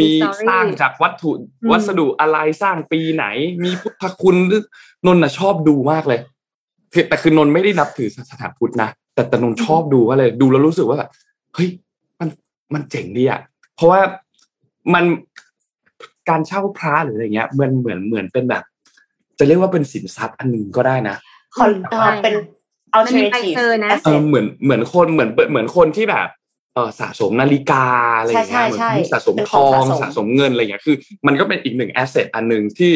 มีมี story สร้างจากวัตถุอืมวัสดุอะไรสร้างปีไหน มีพุทธคุณหรือนนท์น่ะชอบดูมากเลยคือแต่คือนนท์ไม่ได้นับถือศาสนาพุทธนะแต่แต่นนท์ชอบดูว่าเลยดูแล้วรู้สึกว่าแบบเฮ้ยมันมันเจ๋งดีอะเพราะว่ามันการเช่าพระหรืออะไรเงี้ยมันเหมือนเหมือนเป็นแบบ จะเรียกว่าเป็นสินทรัพย์อันหนึ่งก็ได้นะ คอนเอ่อเป็นมันมีใบ alternative เซอร์นะเอ asset อเหมือนเหมือนคนเหมือนเหมือนคนที่แบบเออสะสมนาฬิกาอะไรอย่างเงี้ยใช่เหมือนใช่ที่สะสมเป็นทขององสะสมสะสมเงินอะไรอย่างเงี้ยคือ มันก็เป็นอีกหนึ่งแอสเซทอันหนึ่งที่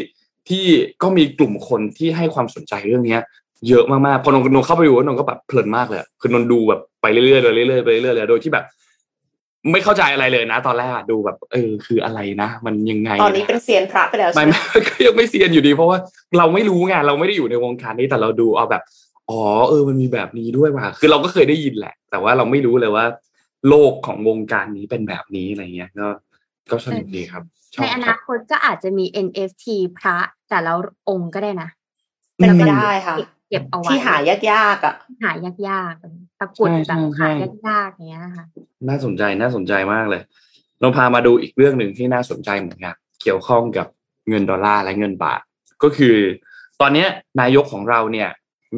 ที่ก็มีกลุ่มคนที่ให้ความสนใจเรื่องเนี้ย เยอะมากๆพอนนนนเข้าไปดูแล้วนนก็แบบเพลินมากเลยอะคือนนดูแบบไปเรื่อยๆเลยเรื่อยๆไปเรื่อยๆเลยโดยที่แบบ ไม่เข้าใจอะไรเลยนะ ตอนแรกอะดูแบบ เออ คืออะไรนะ มันยังไง ตอนนี้เป็นเซียนพระไปแล้วไม่ใช่ไหมไม่ก็ยังไม่เซียนอยู่ดี เพราะว่าเราไม่รู้ไงเราไม่ได้อยู่ในวงการนี้แต่เราดูเอาแบบอ๋อเออมันมีแบบนี้ด้วยว่ะคือเราก็เคยได้ยินแหละ แต่ว่าเราไม่รู้เลยว่า โลกของวงการนี้เป็นแบบนี้อะไรเงี้ยก็ก็สนุกดีครับชอในบอคนารับคตก็อาจจะมี NFT พระแต่ละองค์ก็ได้นะเป็นไปได้ค่ะเก็บเอาไว้ที่หายากๆอะหายากๆตะกรุดแบบหายากๆอย่างเงี้ยค่ะ น่าสนใจน่าสนใจมากเลยเราพามาดูอีกเรื่องหนึ่งที่น่าสนใจเหมือนกันเกี่ยวข้องกับเงินดอลลาร์และเงินบาท ก็คือ ตอนนี้นายกของเราเนี่ย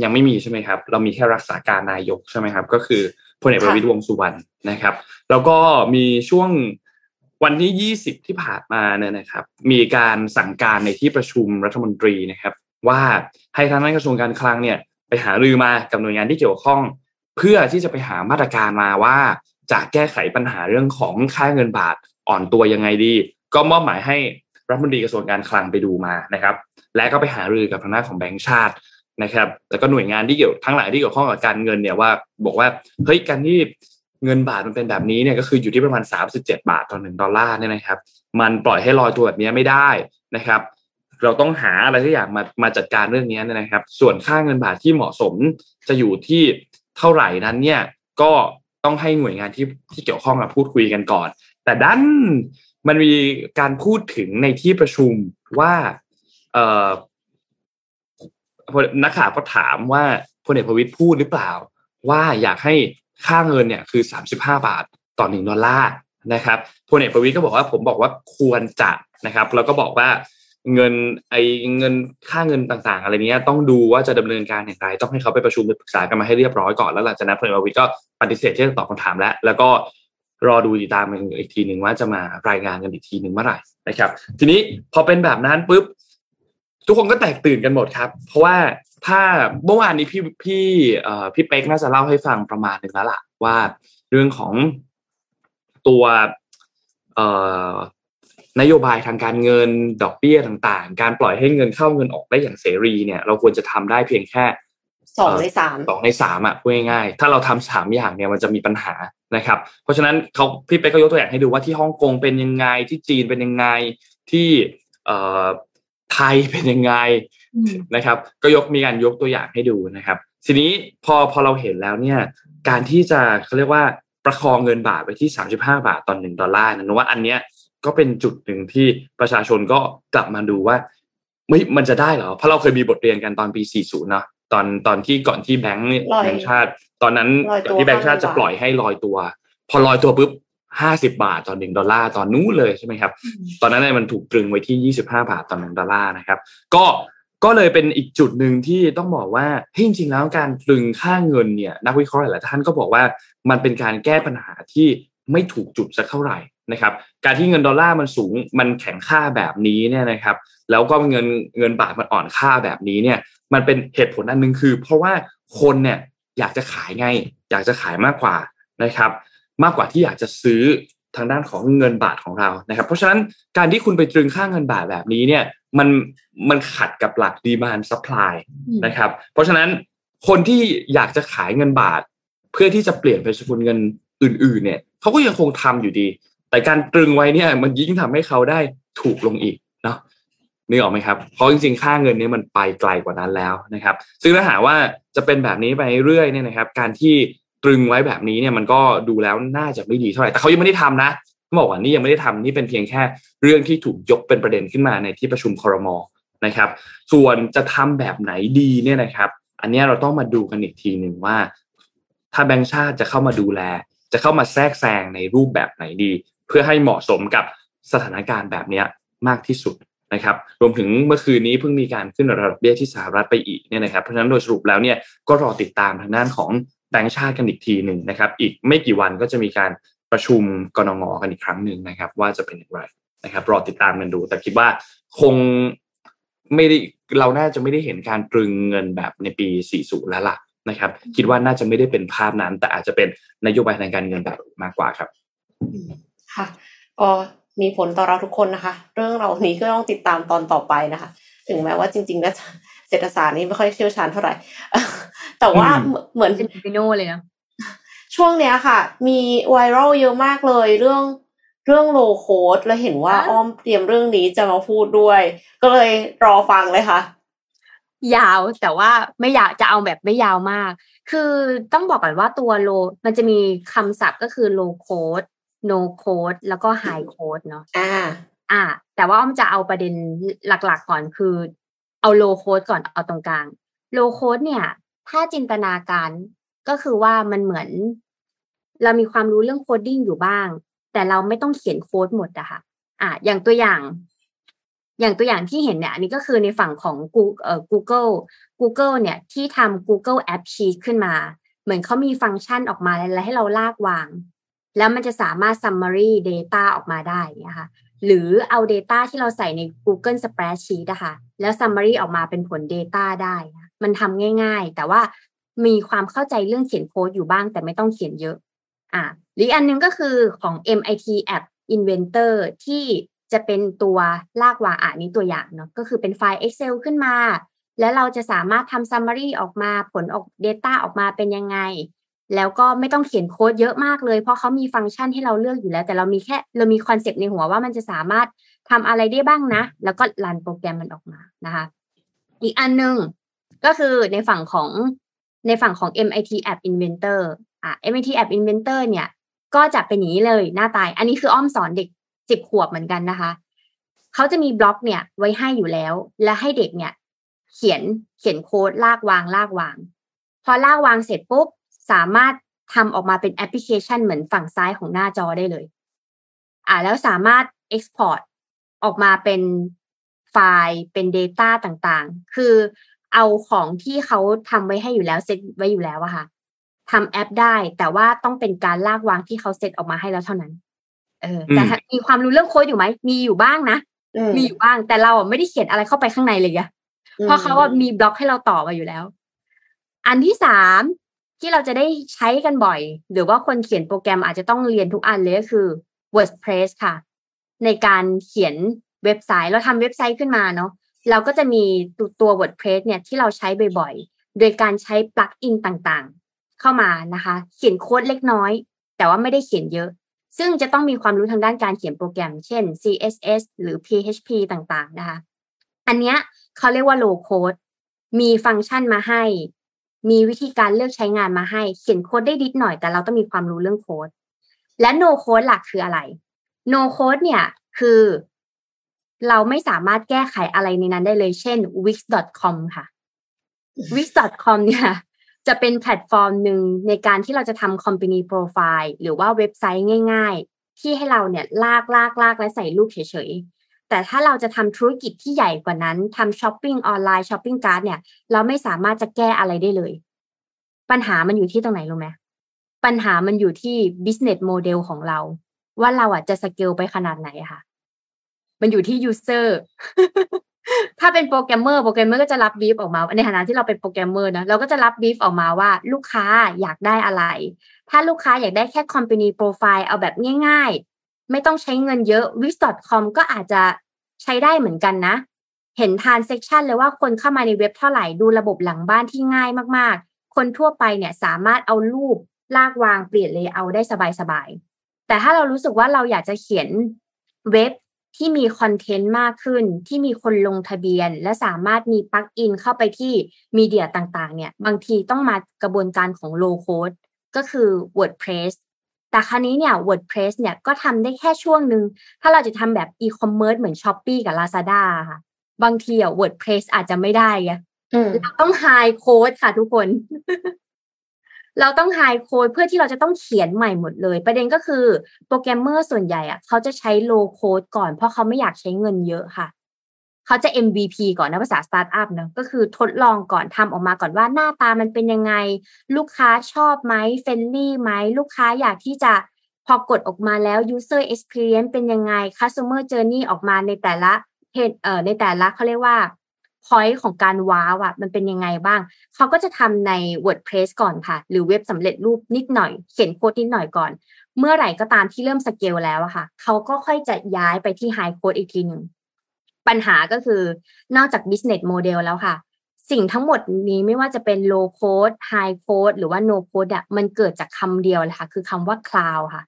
ยังไม่มีใช่ไหมครับ เรามีแค่รักษาการนายกใช่ไหมครับ ก็คือพลเอกประวิตรวงสุวรรณนะครับ แล้วก็มีช่วงวันที่ 20 ที่ผ่านมาเนี่ยนะครับ มีการสั่งการในที่ประชุมรัฐมนตรีนะครับ ว่าให้ทางด้านกระทรวงการคลังเนี่ยไปหารือมากับหน่วยงานที่เกี่ยวข้อง เพื่อที่จะไปหามาตรการมาว่า จะแก้ไขปัญหาเรื่องของค่าเงินบาทอ่อนตัวยังไงดี ก็มอบหมายให้รัฐมนตรีกระทรวงการคลังไปดูมานะครับ และก็ไปหารือกับทางด้านของแบงก์ชาตินะครับแล้วก็หน่วยงานที่เกี่ยวทั้งหลายที่เกี่ยวข้องกับการเงินเนี่ยว่าบอกว่าเฮ้ยการที่เงินบาทมันเป็นแบบนี้เนี่ยก็คืออยู่ที่ประมาณ 37 บาทต่อหนึ่งดอลลาร์เนี่ยนะครับ มันปล่อยให้ลอยตัวแบบนี้ไม่ได้นะครับ เราต้องหาอะไรทุกอย่างมามาจัดการเรื่องนี้นะครับ ส่วนค่าเงินบาทที่เหมาะสมจะอยู่ที่เท่าไหร่นั้นเนี่ยก็ ต้องให้หน่วยงานที่ที่เกี่ยวข้องมาพูดคุยกันก่อน แต่ดันมันมีการพูดถึงในที่ประชุมว่า เออนักข่าวก็ถามว่าพลเอกประวิตยพูดหรือเปล่า ว่าอยากให้ค่าเงินเนี่ยคือสามสิบห้าบาทต่อหนึ่งดอลลาร์นะครับพลเอกประวิตยก็บอกว่าผมบอกว่าควรจะนะครับ แล้วก็บอกว่า เงินไอเงินค่าเงินต่างๆ อะไรเนี้ยต้องดูว่าจะดำเนินการอย่างไรต้องให้เขาไปประชุมไปปรึกษากันมาให้เรียบร้อยก่อนแล้วหลังจากนั้นพลเอกประวิตยก็ปฏิเสธที่จะตอบคำถามแล้ว แล้วก็รอดูติดตามอีกทีหนึ่งว่าจะมารายงานกันอีกทีหนึ่งเมื่อไหร่นะครับ ทีนี้พอเป็นแบบนั้นปุ๊บทุกคนก็แตกตื่นกันหมดครับ เพราะว่าถ้าเมื่อวานนี้พี่พี่เอ่อพี่เป๊กน่าจะเล่าให้ฟังประมาณหนึ่งแล้วล่ะว่าเรื่องของตัวเอ่อ นโยบายทางการเงินดอกเบี้ยต่างๆ การปล่อยให้เงินเข้าเงินออกได้อย่างเสรีเนี่ย เราควรจะทำได้เพียงแค่สองในสามสองในสามอะพูดง่ายๆถ้าเราทำสามอย่างเนี่ยมันจะมีปัญหานะครับ เพราะฉะนั้นเขาพี่เป๊กก็ยกตัวอย่างให้ดูว่าที่ฮ่องกงเป็นยังไงที่จีนเป็นยังไงที่เอ่อไทยเป็นยังไงนะครับ ก็ยกมีการยกตัวอย่างให้ดูนะครับ ทีนี้พอพอเราเห็นแล้วเนี่ย การที่จะเขาเรียกว่าประคองเงินบาทไปที่สามสิบห้าบาทต่อหนึ่งดอลลาร์นะว่าอันเนี้ย ก็เป็นจุดหนึ่งที่ประชาชนก็กลับมาดูว่าไม่มันจะได้เหรอ เพราะเราเคยมีบทเรียนกันตอนปี 40 เนาะตอนตอนที่ก่อนที่แบงก์แบงก์ชาติ ตอนนั้นก่อนที่แบงก์ชาติจะปล่อยให้ลอยตัว พอลอยตัวปุ๊บห้าสิบาทต่อหนึ่งดอลลาร์ตอนนู้นเลยใช่ไหมครับ ตอนนั้นเนี่ยมันถูกตรึงไว้ที่ยี่สิบห้าบาทต่อหนึ่งดอลลาร์นะครับ ก็ก็เลยเป็นอีกจุดหนึ่งที่ต้องบอกว่าจริงๆแล้วการตรึงค่าเงินเนี่ยนักวิเคราะห์หลายท่านก็บอกว่ามันเป็นการแก้ปัญหาที่ไม่ถูกจุดสักเท่าไหร่ นะครับการที่เงินดอลลาร์มันสูงมันแข็งค่าแบบนี้เนี่ยนะครับแล้วก็เงินเงินบาทมันอ่อนค่าแบบนี้เนี่ยมันเป็นเหตุผลอันหนึ่งคือ เพราะว่าคนเนี่ยอยากจะขายไง อยากจะขายมากกว่านะครับ มากกว่าที่อยากจะซื้อทางด้านของเงินบาทของเรานะครับ เพราะฉะนั้นการที่คุณไปตรึงค่าเงินบาทแบบนี้เนี่ยมันมันขัดกับหลัก demand supply นะครับ เพราะฉะนั้นคนที่อยากจะขายเงินบาท เพื่อที่จะเปลี่ยนเป็นสกุลเงินอื่น ๆ เนี่ยเขาก็ยังคงทำอยู่ดี แต่การตรึงไว้เนี่ยมันยิ่งทำให้เขาได้ถูกลงอีกเนาะนึกออกไหมครับ เพราะจริงๆ ค่าเงินนี้มันไปไกลกว่านั้นแล้วนะครับ ซึ่งถ้าหากว่าจะเป็นแบบนี้ไปเรื่อยเนี่ยนะครับ การที่ตรึงไว้แบบนี้เนี่ยมันก็ดูแล้วน่าจะไม่ดีเท่าไหร่ แต่เขายังไม่ได้ทำนะเขาบอกว่านี่ยังไม่ได้ทำนี่เป็นเพียงแค่เรื่องที่ถูกยกเป็นประเด็นขึ้นมาในที่ประชุมคอรมอนะครับ ส่วนจะทำแบบไหนดีเนี่ยนะครับ อันนี้เราต้องมาดูกันอีกทีหนึ่งว่า ถ้าแบงค์ชาติจะเข้ามาดูแล จะเข้ามาแทรกแซงในรูปแบบไหนดี เพื่อให้เหมาะสมกับสถานการณ์แบบนี้มากที่สุดนะครับรวมถึงเมื่อคืนนี้เพิ่งมีการขึ้นระดับเบี้ยที่สหรัฐไปอีกเนี่ยนะครับเพราะฉะนั้นโดยสรุปแล้วเนี่ยก็รอติดตามทางด้านของแบงค์ชาติกันอีกทีหนึ่งนะครับ อีกไม่กี่วันก็จะมีการประชุมกรงงกันอีกครั้งหนึ่งนะครับ ว่าจะเป็นอย่างไรนะครับ รอติดตามกันดู แต่คิดว่าคงไม่ได้เราน่าจะไม่ได้เห็นการตรึงเงินแบบในปี 40 แล้วล่ะนะครับ คิดว่าน่าจะไม่ได้เป็นภาพนั้น แต่อาจจะเป็นนโยบายทางการเงินแบบมากกว่าครับ ค่ะก็มีผลต่อเราทุกคนนะคะ เรื่องเรานี้ก็ต้องติดตามตอนต่อไปนะคะ ถึงแม้ว่าจริงๆแล้วเศรษฐศาสตร์นี้ไม่ค่อยเชี่ยวชาญเท่าไหร่แต่ว่าเหมือนเป็นปิโนเลยนะช่วงเนี้ยค่ะ มีไวรัลเยอะมากเลยเรื่องเรื่องโลโคดแล้วเห็นว่าอ้อมเตรียมเรื่องนี้จะมาพูดด้วย ก็เลยรอฟังเลยค่ะ ยาวแต่ว่าไม่อยากจะเอาแบบไม่ยาวมาก คือต้องบอกก่อนว่าตัวโล มันจะมีคำศัพท์ก็คือโลโคด โนโคดแล้วก็ไฮโคดเนาะอ่า อ่า แต่ว่าอ้อมจะเอาประเด็นหลักๆก่อนคือ เอาโลโคดก่อนเอาตรงกลางโลโคดเนี่ย ถ้าจินตนาการก็คือว่ามันเหมือน เรามีความรู้เรื่องโคดดิ้งอยู่บ้าง แต่เราไม่ต้องเขียนโค้ดหมดอะค่ะ อ่าอย่างตัวอย่าง อย่างตัวอย่างที่เห็นเนี่ย อันนี้ก็คือในฝั่งของ Google Google เนี่ย ที่ทำ Google App Sheet ขึ้นมา เหมือนเขามีฟังก์ชันออกมาแล้วให้เราลากวาง แล้วมันจะสามารถ summary data ออกมาได้เนี่ยค่ะหรือเอา Data ที่เราใส่ใน Google Spreadsheet อะค่ะแล้ว summary ออกมาเป็นผล Data ได้ มันทำง่าย ๆ แต่ว่ามีความเข้าใจเรื่องเขียนโค้ดอยู่บ้าง แต่ไม่ต้องเขียนเยอะอ่าหรืออันนึงก็คือของ MIT App Inventor ที่จะเป็นตัวลากวางอ่านี้ตัวอย่างเนาะก็คือเป็นไฟล์ Excel ขึ้นมา แล้วเราจะสามารถทำ summary ออกมาผลออก Data ออกมาเป็นยังไง แล้วก็ไม่ต้องเขียนโค้ดเยอะมากเลย เพราะเขามีฟังก์ชันให้เราเลือกอยู่แล้ว แต่เรามีแค่เรามีคอนเซปต์ในหัวว่ามันจะสามารถทำอะไรได้บ้างนะ แล้วก็รันโปรแกรมมันออกมานะคะ อีกอันหนึ่งก็คือในฝั่งของในฝั่งของ MIT App Inventor อะ MIT App Inventor เนี่ย ก็จะเป็นอย่างนี้เลยหน้าตาย อันนี้คืออ้อมสอนเด็กสิบขวบเหมือนกันนะคะเขาจะมีบล็อกเนี่ยไว้ให้อยู่แล้ว และให้เด็กเนี่ย เขียนเขียนโค้ดลากวางลากวาง พอลากวางเสร็จปุ๊บ สามารถทำออกมาเป็นแอปพลิเคชันเหมือนฝั่งซ้ายของหน้าจอได้เลย อ่าแล้วสามารถ Export ออกมาเป็นไฟล์เป็น Data ต่างๆ คือเอาของที่เขาทำไว้ให้อยู่แล้วเซตไว้อยู่แล้วอะค่ะทำแอปได้แต่ว่าต้องเป็นการลากวางที่เขาเซตออกมาให้แล้วเท่านั้น เออ แต่มีความรู้เรื่องโค้ดอยู่ไหม มีอยู่บ้างนะ มีอยู่บ้าง แต่เราอะไม่ได้เขียนอะไรเข้าไปข้างในเลยอะเพราะเขาว่ามีบล็อกให้เราต่อมาอยู่แล้ว อันที่สาม ที่เราจะได้ใช้กันบ่อย หรือว่าคนเขียนโปรแกรมอาจจะต้องเรียนทุกอันเลยก็คือ WordPress ค่ะ ในการเขียนเว็บไซต์เราทำเว็บไซต์ขึ้นมาเนาะเราก็จะมีตัว WordPress เนี่ยที่เราใช้บ่อยๆ โดยการใช้ปลั๊กอินต่างๆ เข้ามานะคะ เขียนโค้ดเล็กน้อย แต่ว่าไม่ได้เขียนเยอะ ซึ่งจะต้องมีความรู้ทางด้านการเขียนโปรแกรม เช่น CSS หรือ PHP ต่างๆ นะคะ อันเนี้ยเขาเรียกว่า low code มีฟังก์ชันมาให้ มีวิธีการเลือกใช้งานมาให้ เขียนโค้ดได้ดิดหน่อยแต่เราต้องมีความรู้เรื่องโค้ด และ no code หลักคืออะไร no code เนี่ยคือ เราไม่สามารถแก้ไขอะไรในนั้นได้เลย เช่น wix.com ค่ะ wix.com เนี่ยจะเป็นแพลตฟอร์มหนึ่งในการที่เราจะทำ company profile หรือว่าเว็บไซต์ง่าย ๆ ที่ให้เราเนี่ยลากลากลากและใส่รูปเฉยๆ แต่ถ้าเราจะทำธุรกิจที่ใหญ่กว่านั้นทำช้อปปิ้งออนไลน์ shopping cart เนี่ยเราไม่สามารถจะแก้อะไรได้เลย ปัญหามันอยู่ที่ตรงไหนรู้ไหมปัญหามันอยู่ที่ business model ของเรา ว่าเราอะจะสเกลไปขนาดไหนค่ะ มันอยู่ที่ user ถ้าเป็นโปรแกรมเมอร์โปรแกรมเมอร์ก็จะรับบีฟออกมา ในฐานะที่เราเป็นโปรแกรมเมอร์นะเราก็จะรับบีฟออกมาว่าลูกค้าอยากได้อะไร ถ้าลูกค้าอยากได้แค่ company profile เอาแบบง่าย ไม่ต้องใช้เงินเยอะ w i s c o m ก็อาจจะใช้ได้เหมือนกันนะ เห็น transaction เลยว่าคนเข้ามาในเว็บเท่าไหร่ดูระบบหลังบ้านที่ง่ายมากๆ คนทั่วไปเนี่ยสามารถเอารูปลากวางเปลี่ยนเลยเอาได้สบายๆ แต่ถ้าเรารู้สึกว่าเราอยากจะเขียนเว็บที่มีคอนเทนต์มากขึ้น ที่มีคนลงทะเบียน และสามารถมีปลั๊กอินเข้าไปที่มีเดียต่างๆ เนี่ย บางทีต้องมากระบวนการของ low code ก็คือ WordPress แต่คราวนี้เนี่ย WordPress เนี่ยก็ทำได้แค่ช่วงหนึ่งถ้าเราจะทำแบบ e-commerce เหมือน Shopee กับ Lazada ค่ะ บางทีอะ WordPress อาจจะไม่ได้ไงเราต้อง high code ค่ะทุกคน เราต้อง high code เพื่อที่เราจะต้องเขียนใหม่หมดเลย ประเด็นก็คือโปรแกรมเมอร์ส่วนใหญ่อะเขาจะใช้ low code ก่อนเพราะเขาไม่อยากใช้เงินเยอะค่ะ เขาจะ MVP ก่อนนะภาษาสตาร์ทอัพเนาะก็คือทดลองก่อนทำออกมาก่อนว่าหน้าตามันเป็นยังไง ลูกค้าชอบไหม friendly ไหมลูกค้าอยากที่จะพอกดออกมาแล้ว user experience เป็นยังไง customer journey ออกมาในแต่ละเอ่อในแต่ละเขาเรียกว่า point ของการ wow อะมันเป็นยังไงบ้าง เขาก็จะทำใน WordPress ก่อนค่ะ หรือเว็บสำเร็จรูปนิดหน่อย เขียนโค้ดนิดหน่อยก่อน เมื่อไหร่ก็ตามที่เริ่มสเกลแล้วอะค่ะ เขาก็ค่อยจะย้ายไปที่ high code อีกทีหนึ่ง ปัญหาก็คือนอกจาก business model แล้วค่ะ สิ่งทั้งหมดนี้ไม่ว่าจะเป็น low code high code หรือว่า no code อะมันเกิดจากคำเดียวเลยค่ะ คือคำว่า cloud ค่ะ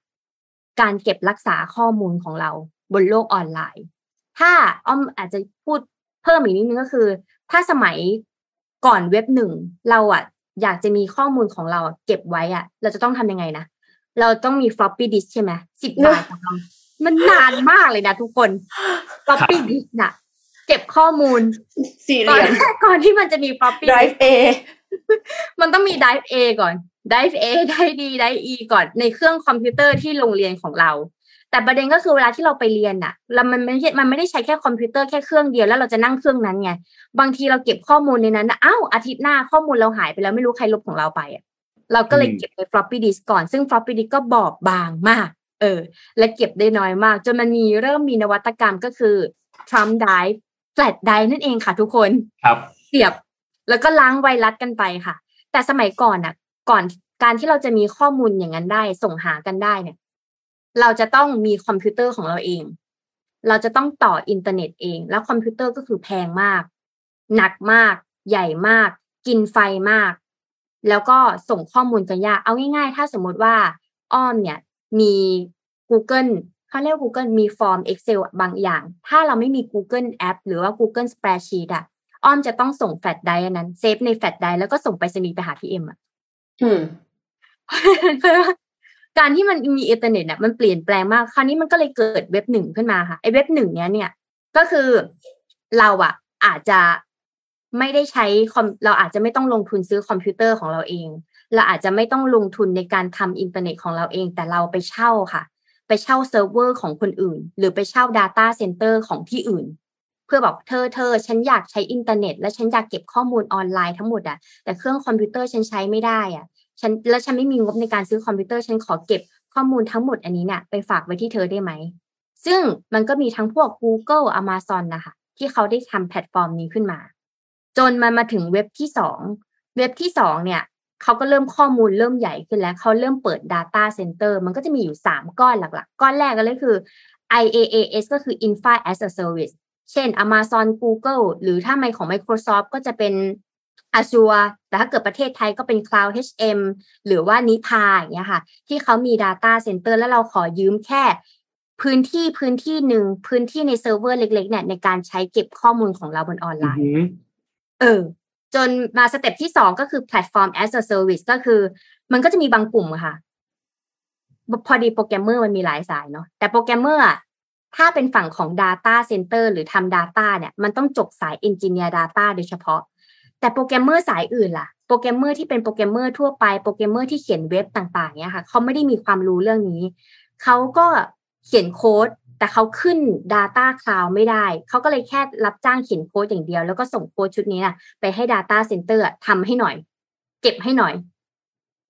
การเก็บรักษาข้อมูลของเราบนโลกออนไลน์ ถ้าอ้อมอาจจะพูดเพิ่มอีกนิดนึงก็คือ ถ้าสมัยก่อนเว็บหนึ่งเราอะอยากจะมีข้อมูลของเราเก็บไว้อะเราจะต้องทำยังไงนะเราต้องมี floppy disk ใช่ไหมสิบบาท มันนานมากเลยนะทุกคน floppy disk น่ะ เก็บข้อมูลสี่เหลี่ยมก่อนที่มันจะมี floppy drive A มันต้องมี drive A ก่อน drive A ได้ดี drive E ก่อนในเครื่องคอมพิวเตอร์ที่โรงเรียนของเรา แต่ประเด็นก็คือเวลาที่เราไปเรียนอะเรามันไม่ใช่มันไม่ได้ใช้แค่คอมพิวเตอร์แค่เครื่องเดียวแล้วเราจะนั่งเครื่องนั้นไงบางทีเราเก็บข้อมูลในนั้นนะอ้าวอาทิตย์หน้าข้อมูลเราหายไปแล้วไม่รู้ใครลบของเราไปอะเราก็เลยเก็บใน floppy disk ก่อน ซึ่ง floppy disk ก็บอบบางมาก เออ และเก็บได้น้อยมาก จนมันมีเริ่มมีนวัตกรรมก็คือ thumb drive flash drive นั่นเองค่ะทุกคนครับเสียบ แล้วก็ล้างไวรัสกันไปค่ะ แต่สมัยก่อนอะ ก่อนการที่เราจะมีข้อมูลอย่างนั้นได้ ส่งหากันได้เนี่ย เราจะต้องมีคอมพิวเตอร์ของเราเอง เราจะต้องต่ออินเทอร์เน็ตเอง แล้วคอมพิวเตอร์ก็คือแพงมาก หนักมาก ใหญ่มาก กินไฟมาก แล้วก็ส่งข้อมูลกันยาก เอาง่ายๆ ถ้าสมมติว่าอ้อมเนี่ย มี Google เขาเรียก Google มีฟอร์ม Excel บางอย่าง ถ้าเราไม่มี Google App หรือว่า Google Spreadsheet อะอ้อมจะต้องส่งแฟลชไดรฟ์นั้นเซฟในแฟลชไดรฟ์แล้วก็ส่งไปสนีไปหาพี่เอ็มอะอืมการที่มันมีอินเทอร์เน็ตเนี่ยมันเปลี่ยนแปลงมาก คราวนี้มันก็เลยเกิดเว็บหนึ่งขึ้นมาค่ะไอ้เว็บหนึ่งเนี้ยเนี่ย ก็คือเราอะอาจจะไม่ได้ใช้คอมเราอาจจะไม่ต้องลงทุนซื้อคอมพิวเตอร์ของเราเอง เราอาจจะไม่ต้องลงทุนในการทำอินเทอร์เน็ตของเราเอง แต่เราไปเช่าค่ะ ไปเช่าเซิร์ฟเวอร์ของคนอื่น หรือไปเช่า Data Center ของที่อื่น เพื่อบอกเธอเธอฉันอยากใช้อินเทอร์เน็ต และฉันอยากเก็บข้อมูลออนไลน์ทั้งหมดอะแต่เครื่องคอมพิวเตอร์ฉันใช้ไม่ได้อะฉันแล้วฉันไม่มีงบในการซื้อคอมพิวเตอร์ฉันขอเก็บข้อมูลทั้งหมดอันนี้เนี่ยไปฝากไว้ที่เธอได้ไหม ซึ่งมันก็มีทั้งพวก Google Amazon นะคะที่เขาได้ทำแพลตฟอร์มนี้ขึ้นมา จนมันมาถึงเว็บที่สองเว็บที่สองเนี่ย เขาก็เริ่มข้อมูลเริ่มใหญ่ขึ้นแล้วเขาเริ่มเปิด Data Center มันก็จะมีอยู่สามก้อนหลัก ๆ ก้อนแรกก็เลยคือ IaaS ก็คือ Infra as a Service เช่น Amazon Google หรือถ้าไม่ของ Microsoft ก็จะเป็น Azure แต่ถ้าเกิดประเทศไทยก็เป็น Cloud HM หรือว่านิพาอย่างเงี้ยค่ะ ที่เขามี Data Center แล้วเราขอยืมแค่พื้นที่พื้นที่หนึ่งพื้นที่ในเซิร์ฟเวอร์เล็ก ๆ เนี่ยในการใช้เก็บข้อมูลของเราบนออนไลน์ เออ จนมา step ที่สองก็คือแพลตฟอร์ม as a service ก็คือ มันก็จะมีบางกลุ่มค่ะ พอดีโปรแกรมเมอร์มันมีหลายสายเนาะแต่โปรแกรมเมอร์ถ้าเป็นฝั่งของ Data Center หรือทำ Data เนี่ย มันต้องจบสาย Engineer Data โดยเฉพาะ แต่โปรแกรมเมอร์สายอื่นล่ะ โปรแกรมเมอร์ที่เป็นโปรแกรมเมอร์ทั่วไป โปรแกรมเมอร์ที่เขียนเว็บต่าง ๆเนี่ยค่ะ เขาไม่ได้มีความรู้เรื่องนี้ เขาก็เขียนโค้ด แต่เขาขึ้น Data Cloud ไม่ได้ เขาก็เลยแค่รับจ้างเขียนโค้ดอย่างเดียว แล้วก็ส่งโค้ดชุดนี้นะไปให้ Data Center ทำให้หน่อย เก็บให้หน่อย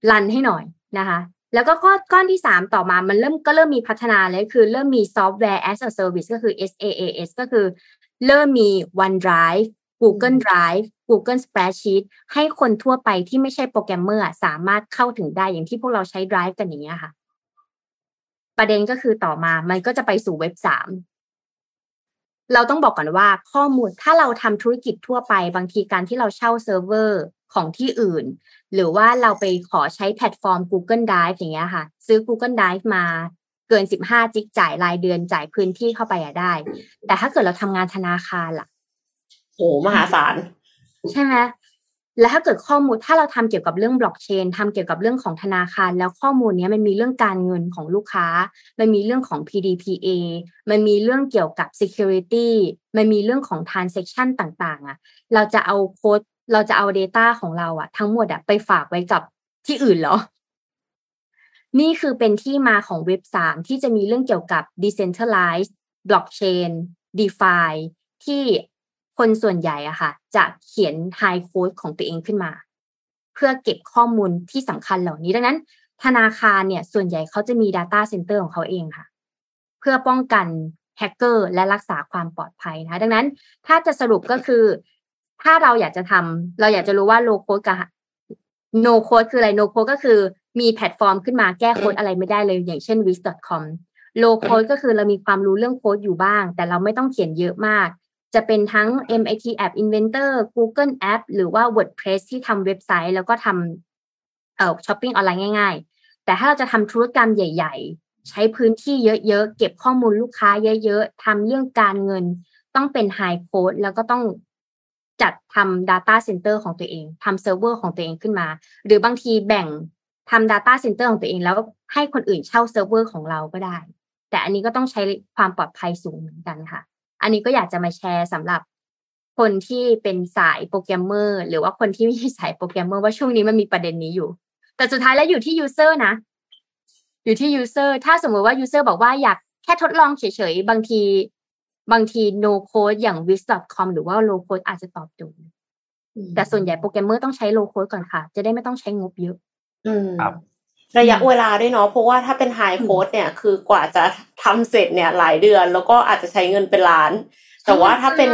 รันให้หน่อยนะคะ แล้วก็ก้อนก้อนที่สามต่อมามันเริ่มก็เริ่มมีพัฒนาเลยคือเริ่มมี Software as a Service ก็คือ SaaS ก็คือ เริ่มมี OneDrive Google Drive Google Spreadsheet ให้คนทั่วไปที่ไม่ใช่โปรแกรมเมอร์สามารถเข้าถึงได้อย่างที่พวกเราใช้ Drive กันอย่างเงี้ยค่ะ ประเด็นก็คือต่อมามันก็จะไปสู่เว็บสามเราต้องบอกก่อนว่าข้อมูลถ้าเราทำธุรกิจทั่วไป บางทีการที่เราเช่าเซิร์ฟเวอร์ของที่อื่น หรือว่าเราไปขอใช้แพลตฟอร์ม Google Drive อย่างเงี้ยค่ะ ซื้อ Google Drive มาเกิน 15 จิกจ่ายรายเดือนจ่ายพื้นที่เข้าไปอะได้ แต่ถ้าเกิดเราทำงานธนาคารล่ะโหมหาศาลใช่ไหม แล้วถ้าเกิดข้อมูลถ้าเราทำเกี่ยวกับเรื่องบล็อกเชนทำเกี่ยวกับเรื่องของธนาคาร แล้วข้อมูลนี้มันมีเรื่องการเงินของลูกค้า มันมีเรื่องของ PDPA มันมีเรื่องเกี่ยวกับ security มันมีเรื่องของ transaction ต่างๆอะเราจะเอาโค้ดเราจะเอา Data ของเราอะ ทั้งหมดอะไปฝากไว้กับที่อื่นเหรอ นี่คือเป็นที่มาของเว็บสามที่จะมีเรื่องเกี่ยวกับ decentralized blockchain DeFi ที่ คนส่วนใหญ่อะค่ะจะเขียน high code ของตัวเองขึ้นมา เพื่อเก็บข้อมูลที่สำคัญเหล่านี้ดังนั้น ธนาคารเนี่ยส่วนใหญ่เขาจะมี data center ของเขาเองค่ะ เพื่อป้องกันแฮกเกอร์และรักษาความปลอดภัยนะดังนั้นถ้าจะสรุปก็คือ ถ้าเราอยากจะทำเราอยากจะรู้ว่า low code กับ no code คืออะไร no code ก็คือมีแพลตฟอร์มขึ้นมาแก้โค้ดอะไรไม่ได้เลย อย่างเช่น wix.com low code ก็คือเรามีความรู้เรื่องโค้ดอยู่บ้าง แต่เราไม่ต้องเขียนเยอะมาก จะเป็นทั้ง MIT App Inventor Google App หรือว่า WordPress ที่ทำเว็บไซต์ แล้วก็ทำเอ่อช้อปปิ้งออนไลน์ง่าย ๆ แต่ถ้าเราจะทำธุรกรรมใหญ่ ๆ ใช้พื้นที่เยอะๆ เก็บข้อมูลลูกค้าเยอะๆทำเรื่องการเงิน ต้องเป็น High Code แล้วก็ต้องจัดทำ Data Center ของตัวเองทำเซิร์ฟเวอร์ของตัวเองขึ้นมา หรือบางทีแบ่งทำ Data Center ของตัวเอง แล้วให้คนอื่นเช่าเซิร์ฟเวอร์ของเราก็ได้ แต่อันนี้ก็ต้องใช้ความปลอดภัยสูงเหมือนกันค่ะ อันนี้ก็อยากจะมาแชร์สำหรับคนที่เป็นสายโปรแกรมเมอร์ หรือว่าคนที่ไม่ใช่สายโปรแกรมเมอร์ว่าช่วงนี้มันมีประเด็นนี้อยู่ แต่สุดท้ายแล้วอยู่ที่ user นะ อยู่ที่ user ถ้าสมมติว่า user บอกว่าอยากแค่ทดลองเฉยๆ บางที บางที no code อย่าง wix.com หรือว่า low code อาจจะตอบโจทย์แต่ส่วนใหญ่โปรแกรมเมอร์ต้องใช้ low code ก่อนค่ะ จะได้ไม่ต้องใช้งบเยอะอืมครับ ระยะเวลาด้วยเนาะเพราะว่าถ้าเป็น high code เนี่ยคือกว่าจะทำเสร็จเนี่ยหลายเดือน แล้วก็อาจจะใช้เงินเป็นล้าน แต่ว่าถ้าเป็น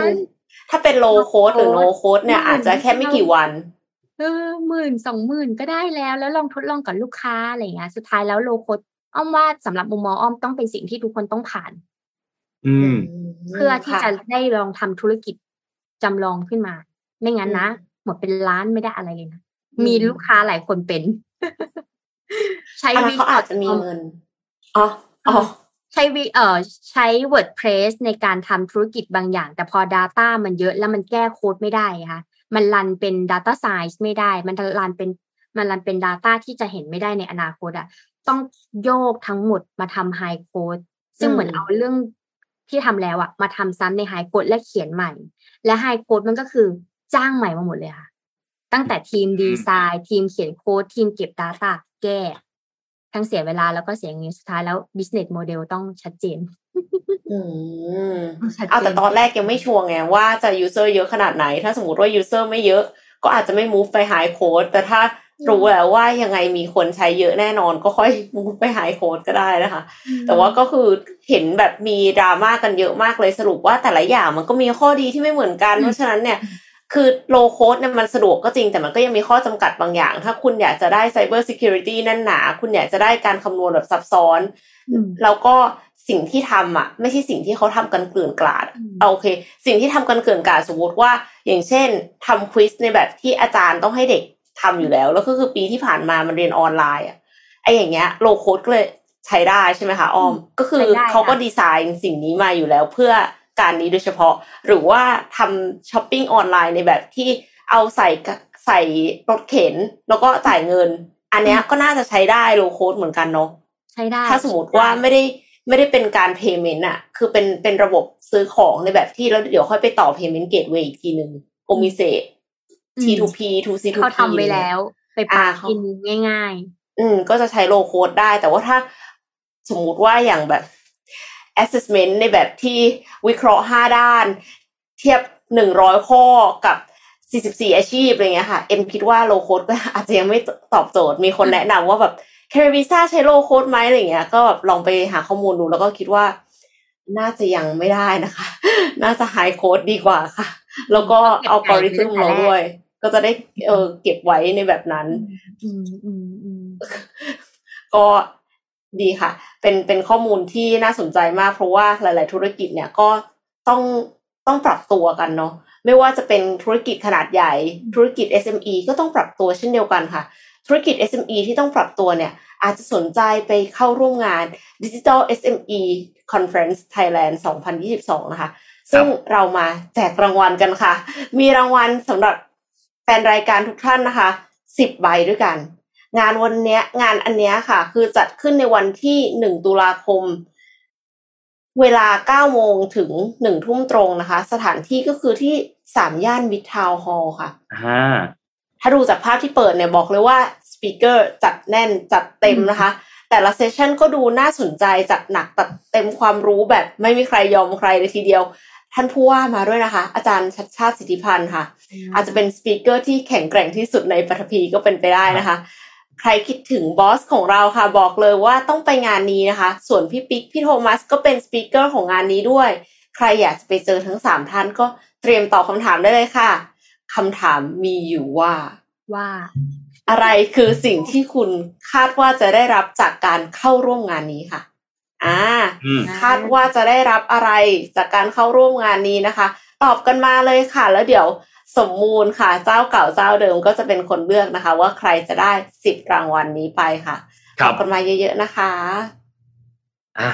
ถ้าเป็นโลโค้ดหรือโนโค้ดเนี่ยอาจจะแค่ไม่กี่วันเออหมื่นสองหมื่นก็ได้แล้วแล้วลองทดลองกับลูกค้าอะไรอย่างเงี้ยสุดท้ายแล้วโลโคดอ้อมว่าสำหรับมุมมองอ้อมต้องเป็นสิ่งที่ทุกคนต้องผ่าน อืม เพื่อที่ค่ะจะได้ลองทำธุรกิจจำลองขึ้นมา ไม่งั้นนะหมดเป็นล้านไม่ได้อะไรเลยนะอืมมีลูกค้าหลายคนเป็น ใช้อันนั้นวิเขาอาจจะมีเงินอ๋ออ๋อใช้วิเอ่อใช้ WordPress ในการทำธุรกิจบางอย่าง แต่พอ Data มันเยอะแล้วมันแก้โค้ดไม่ได้ค่ะมันรันเป็น Data Science ไม่ได้ มันรันเป็นมันรันเป็น Data ที่จะเห็นไม่ได้ในอนาคตอะต้องโยกทั้งหมดมาทำ High Code ซึ่งเหมือนเอาเรื่องที่ทำแล้วอะมาทำซ้ำใน High Code และเขียนใหม่ และ High Code มันก็คือจ้างใหม่มาหมดเลยค่ะ ตั้งแต่ทีมดีไซน์ ทีมเขียนโค้ดทีมเก็บ Data แก้ ทั้งเสียเวลาแล้วก็เสียเงินสุดท้ายแล้ว business model ต้องชัดเจนอืมชัดเจนเอาแต่ตอนแรกยังไม่ชัวร์ไงว่าจะ user เยอะขนาดไหน ถ้าสมมติว่า user ไม่เยอะ ก็อาจจะไม่ move ไป high code แต่ถ้ารู้แล้วว่ายังไงมีคนใช้เยอะแน่นอนก็ค่อย move ไป high code ก็ได้นะคะ แต่ว่าก็คือเห็นแบบมีดราม่ากันเยอะมากเลยสรุปว่าแต่ละอย่างมันก็มีข้อดีที่ไม่เหมือนกัน เพราะฉะนั้นเนี่ย คือโลโคดเนี่ยมันสะดวกก็จริงแต่มันก็ยังมีข้อจำกัดบางอย่าง ถ้าคุณอยากจะได้ Cyber Security แน่นหนา คุณอยากจะได้การคำนวณแบบซับซ้อนอืมแล้วก็สิ่งที่ทำอะ ไม่ใช่สิ่งที่เขาทำกันเกลื่อนกลาดอืมเอาโอเค สิ่งที่ทำกันเกลื่อนกลาดสมมติว่า อย่างเช่นทำควิสในแบบที่อาจารย์ต้องให้เด็กทำอยู่แล้ว แล้วก็คือปีที่ผ่านมามันเรียนออนไลน์อะไออย่างเงี้ยโลโคดก็เลยใช้ได้ใช่ไหมคะอ้อม ก็คือใช้ได้เขาก็ค่ะดีไซน์สิ่งนี้มาอยู่แล้วเพื่อ การนี้โดยเฉพาะ หรือว่าทำช้อปปิ้งออนไลน์ในแบบที่เอาใส่กะใส่รถเข็น แล้วก็จ่ายเงิน อันเนี้ยก็น่าจะใช้ได้ low-code เหมือนกันเนาะใช้ได้ ถ้าสมมติว่าไม่ได้ไม่ได้เป็นการ payment อะคือเป็นเป็นระบบซื้อของในแบบที่แล้วเดี๋ยวค่อยไปต่อ payment gateway อีกทีหนึ่ง Omise อืม T2P 2C2P เขาทำไว้แล้ว ไปปรับอ่าเขากินง่ายอืม ก็จะใช้ low-code ได้ แต่ว่าถ้าสมมุติว่าอย่างแบบ assessment ในแบบที่วิเคราะห์ห้าด้าน เทียบหนึ่งร้อยข้อกับสี่สิบสี่อาชีพอะไรเงี้ยค่ะ เอ็มคิดว่า low-code ก็อาจจะยังไม่ตอบโจทย์ มีคนแนะนำว่าแบบ CareerVisa ใช้ low-code ไหมอะไรเงี้ย ก็แบบลองไปหาข้อมูลดูแล้วก็คิดว่า น่าจะยังไม่ได้นะคะ น่าจะ high-code ดีกว่าค่ะ แล้วก็เอากริทึมเราด้วย ก็จะได้เออเก็บไว้ในแบบนั้นๆอืมอืมอืมก็ ดีค่ะ เป็นเป็นข้อมูลที่น่าสนใจมาก เพราะว่าหลาย ๆ ธุรกิจเนี่ยก็ต้องต้องปรับตัวกันเนาะไม่ว่าจะเป็นธุรกิจขนาดใหญ่ ธุรกิจ SME ก็ต้องปรับตัวเช่นเดียวกันค่ะ ธุรกิจ SME ที่ต้องปรับตัวเนี่ย อาจจะสนใจไปเข้าร่วมงาน Digital SME Conference Thailand 2022 นะคะ ซึ่งเรามาแจกรางวัลกันค่ะ มีรางวัลสำหรับแฟนรายการทุกท่านนะคะ 10 ใบด้วยกัน งานวันเนี้ย งานอันเนี้ยค่ะ คือจัดขึ้นในวันที่หนึ่งตุลาคม เวลาเก้าโมงถึงหนึ่งทุ่มตรงนะคะ สถานที่ก็คือที่สามย่านมิดทาวน์ฮอลล์ค่ะอ่าถ้าดูจากภาพที่เปิดเนี่ยบอกเลยว่าสปีกเกอร์จัดแน่นจัดเต็มนะคะ แต่ละเซสชันก็ดูน่าสนใจจัดหนักตัดเต็มความรู้แบบไม่มีใครยอมใครเลยทีเดียวท่านผู้ว่ามาด้วยนะคะ อาจารย์ชัชชาติสิทธิพันธุ์ค่ะ อาจจะเป็น speaker ที่แข็งแกร่งที่สุดในปฐพีก็เป็นไปได้นะคะ ใครคิดถึงบอสของเราค่ะบอกเลยว่าต้องไปงานนี้นะคะ ส่วนพี่ปิ๊กพี่โทมัสก็เป็น speaker ของงานนี้ด้วย ใครอยากจะไปเจอทั้งสามท่านก็เตรียมตอบคำถามได้เลยค่ะคำถามมีอยู่ว่าว่า อะไรคือสิ่งที่คุณคาดว่าจะได้รับจากการเข้าร่วมงานนี้ค่ะอ่าอืมคาดว่าจะได้รับอะไรจากการเข้าร่วมงานนี้นะคะ ตอบกันมาเลยค่ะ แล้วเดี๋ยว สมมูลค่ะ เจ้าเก่าเจ้าเดิมก็จะเป็นคนเลือกนะคะ ว่าใครจะได้สิบรางวัลนี้ไปค่ะคตรัอบบกันมาเยอะๆนะคะอะ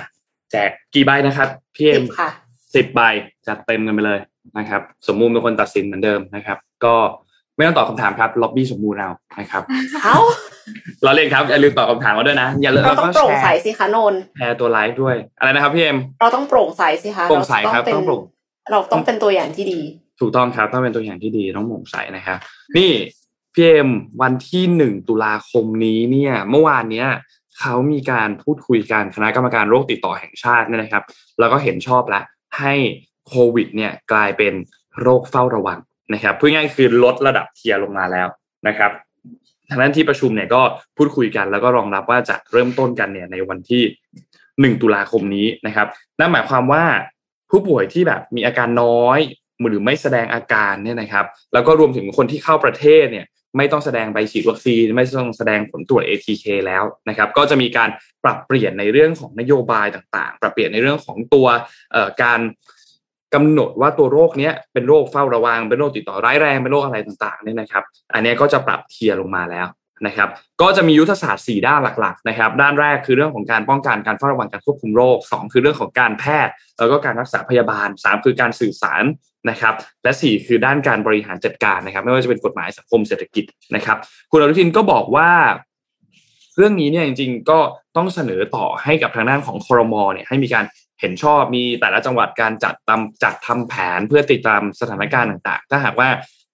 แจกกี่ใบนะครับพี่เอ็สิมบค่ะสิบใบจัดเต็มกันไปเลยนะครับ สมมูลเป็นคนตัดสินเหมือนเดิมนะครับ ก็ไม่ต้องตอบคำถามครับล็อบบี้สมมูลเอานะครับเอ้าเราเล่นครับอย่าลืมตอบคำถามมาด้วยนะ อย่าลืมเราต้องแล้วก็โปร่งใสแชร์สิคะนนท์แชร์ตัวไลฟ์ด้วยอะไรนะครับพี่เอ็มเราต้องโปร่งใสสิคะโปร่งใสครับเราจะต้องโปร่งเราต้องเป็นตัวอย่างที่ดี ถูกต้องครับต้องเป็นตัวอย่างที่ดีต้องโปร่งใสนะครับนี่พี่เอ็มวันที่หนึ่งตุลาคมนี้เนี่ยเมื่อวานเนี้ยเขามีการพูดคุยกันคณะกรรมการโรคติดต่อแห่งชาติเนี่ยนะครับ แล้วก็เห็นชอบแล้วให้โควิดเนี่ยกลายเป็นโรคเฝ้าระวังนะครับพูดง่ายคือลดระดับเทียร์ลงมาแล้วนะครับทางด้นที่ประชุมเนี่ยก็พูดคุยกันแล้วก็รองรับว่าจะเริ่มต้นกันเนี่ยในวันที่หนึ่งตุลาคมนี้นะครับนั่นหมายความว่าผู้ป่วยที่แบบมีอาการน้อย หรือไม่แสดงอาการเนี่ยนะครับ แล้วก็รวมถึงคนที่เข้าประเทศเนี่ยไม่ต้องแสดงใบฉีดวัคซีนไม่ต้องแสดงผลตรวจ ATK แล้วนะครับ ก็จะมีการปรับเปลี่ยนในเรื่องของนโยบายต่างๆ ปรับเปลี่ยนในเรื่องของตัวการกำหนดว่าตัวโรคเนี้ยเป็นโรคเฝ้าระวังเป็นโรคติดต่อร้ายแรงเป็นโรคอะไรต่างๆเนี่ยนะครับ อันนี้ก็จะปรับ tier ลงมาแล้วนะครับ ก็จะมียุทธศาสตร์ 4 ด้านหลักๆนะครับ ด้านแรกคือเรื่องของการป้องกันการเฝ้าระวังการควบคุมโรค 2 คือเรื่องของการแพทย์ แล้วก็การรักษาพยาบาล 3 คือการสื่อสาร นะครับและ 4 คือด้านการบริหารจัดการนะครับ ไม่ว่าจะเป็นกฎหมายสังคมเศรษฐกิจนะครับ คุณอนุทินก็บอกว่า เรื่องนี้เนี่ยจริงๆ ก็ต้องเสนอต่อให้กับทางด้านของคอรมอเนี่ยให้มีการเห็นชอบมีแต่ละจังหวัดการจัดตามจัดทำแผนเพื่อติดตามสถานการณ์ต่างๆ ถ้าหากว่า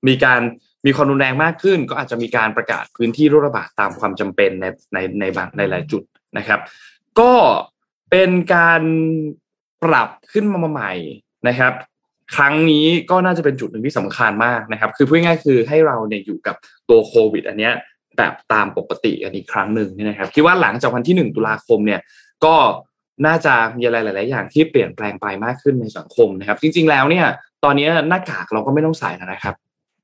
มีการมีความรุนแรงมากขึ้น ก็อาจจะมีการประกาศพื้นที่โรคระบาดตามความจำเป็นในในในบางในหลายจุดนะครับ ก็เป็นการปรับขึ้นมาใหม่นะครับ ครั้งนี้ก็น่าจะเป็นจุดหนึ่งที่สำคัญมากนะครับ คือพูดง่ายๆคือให้เราเนี่ยอยู่กับตัวโควิด อันเนี้ยแบบตามปกติกันอีกครั้งหนึ่งนี่นะครับคิดว่าหลังจากวันที่หนึ่งตุลาคมเนี่ยก็น่าจะมีอะไรหลาย ๆ อย่างที่เปลี่ยนแปลงไปมากขึ้นในสังคมนะครับ จริง ๆ แล้วเนี่ย ตอนนี้หน้ากากเราก็ไม่ต้องใส่แล้วนะครับ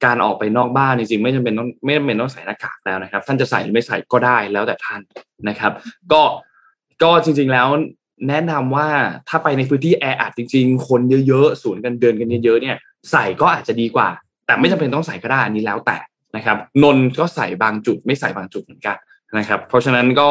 การออกไปนอกบ้านจริง ๆ ไม่จำเป็นต้องไม่จำเป็นต้องใส่หน้ากากแล้วนะครับ ท่านจะใส่หรือไม่ใส่ก็ได้แล้วแต่ท่านนะครับ ก็ก็จริง ๆ แล้ว แนะนำว่าถ้าไปในพื้นที่แออัดจริง ๆ คนเยอะๆ ศูนย์กันเดินกันเยอะๆเนี่ยใส่ก็อาจจะดีกว่า แต่ไม่จำเป็นต้องใส่ก็ได้อันนี้แล้วแต่นะครับ นนก็ใส่บางจุดไม่ใส่บางจุดเหมือนกันนะครับ เพราะฉะนั้นก็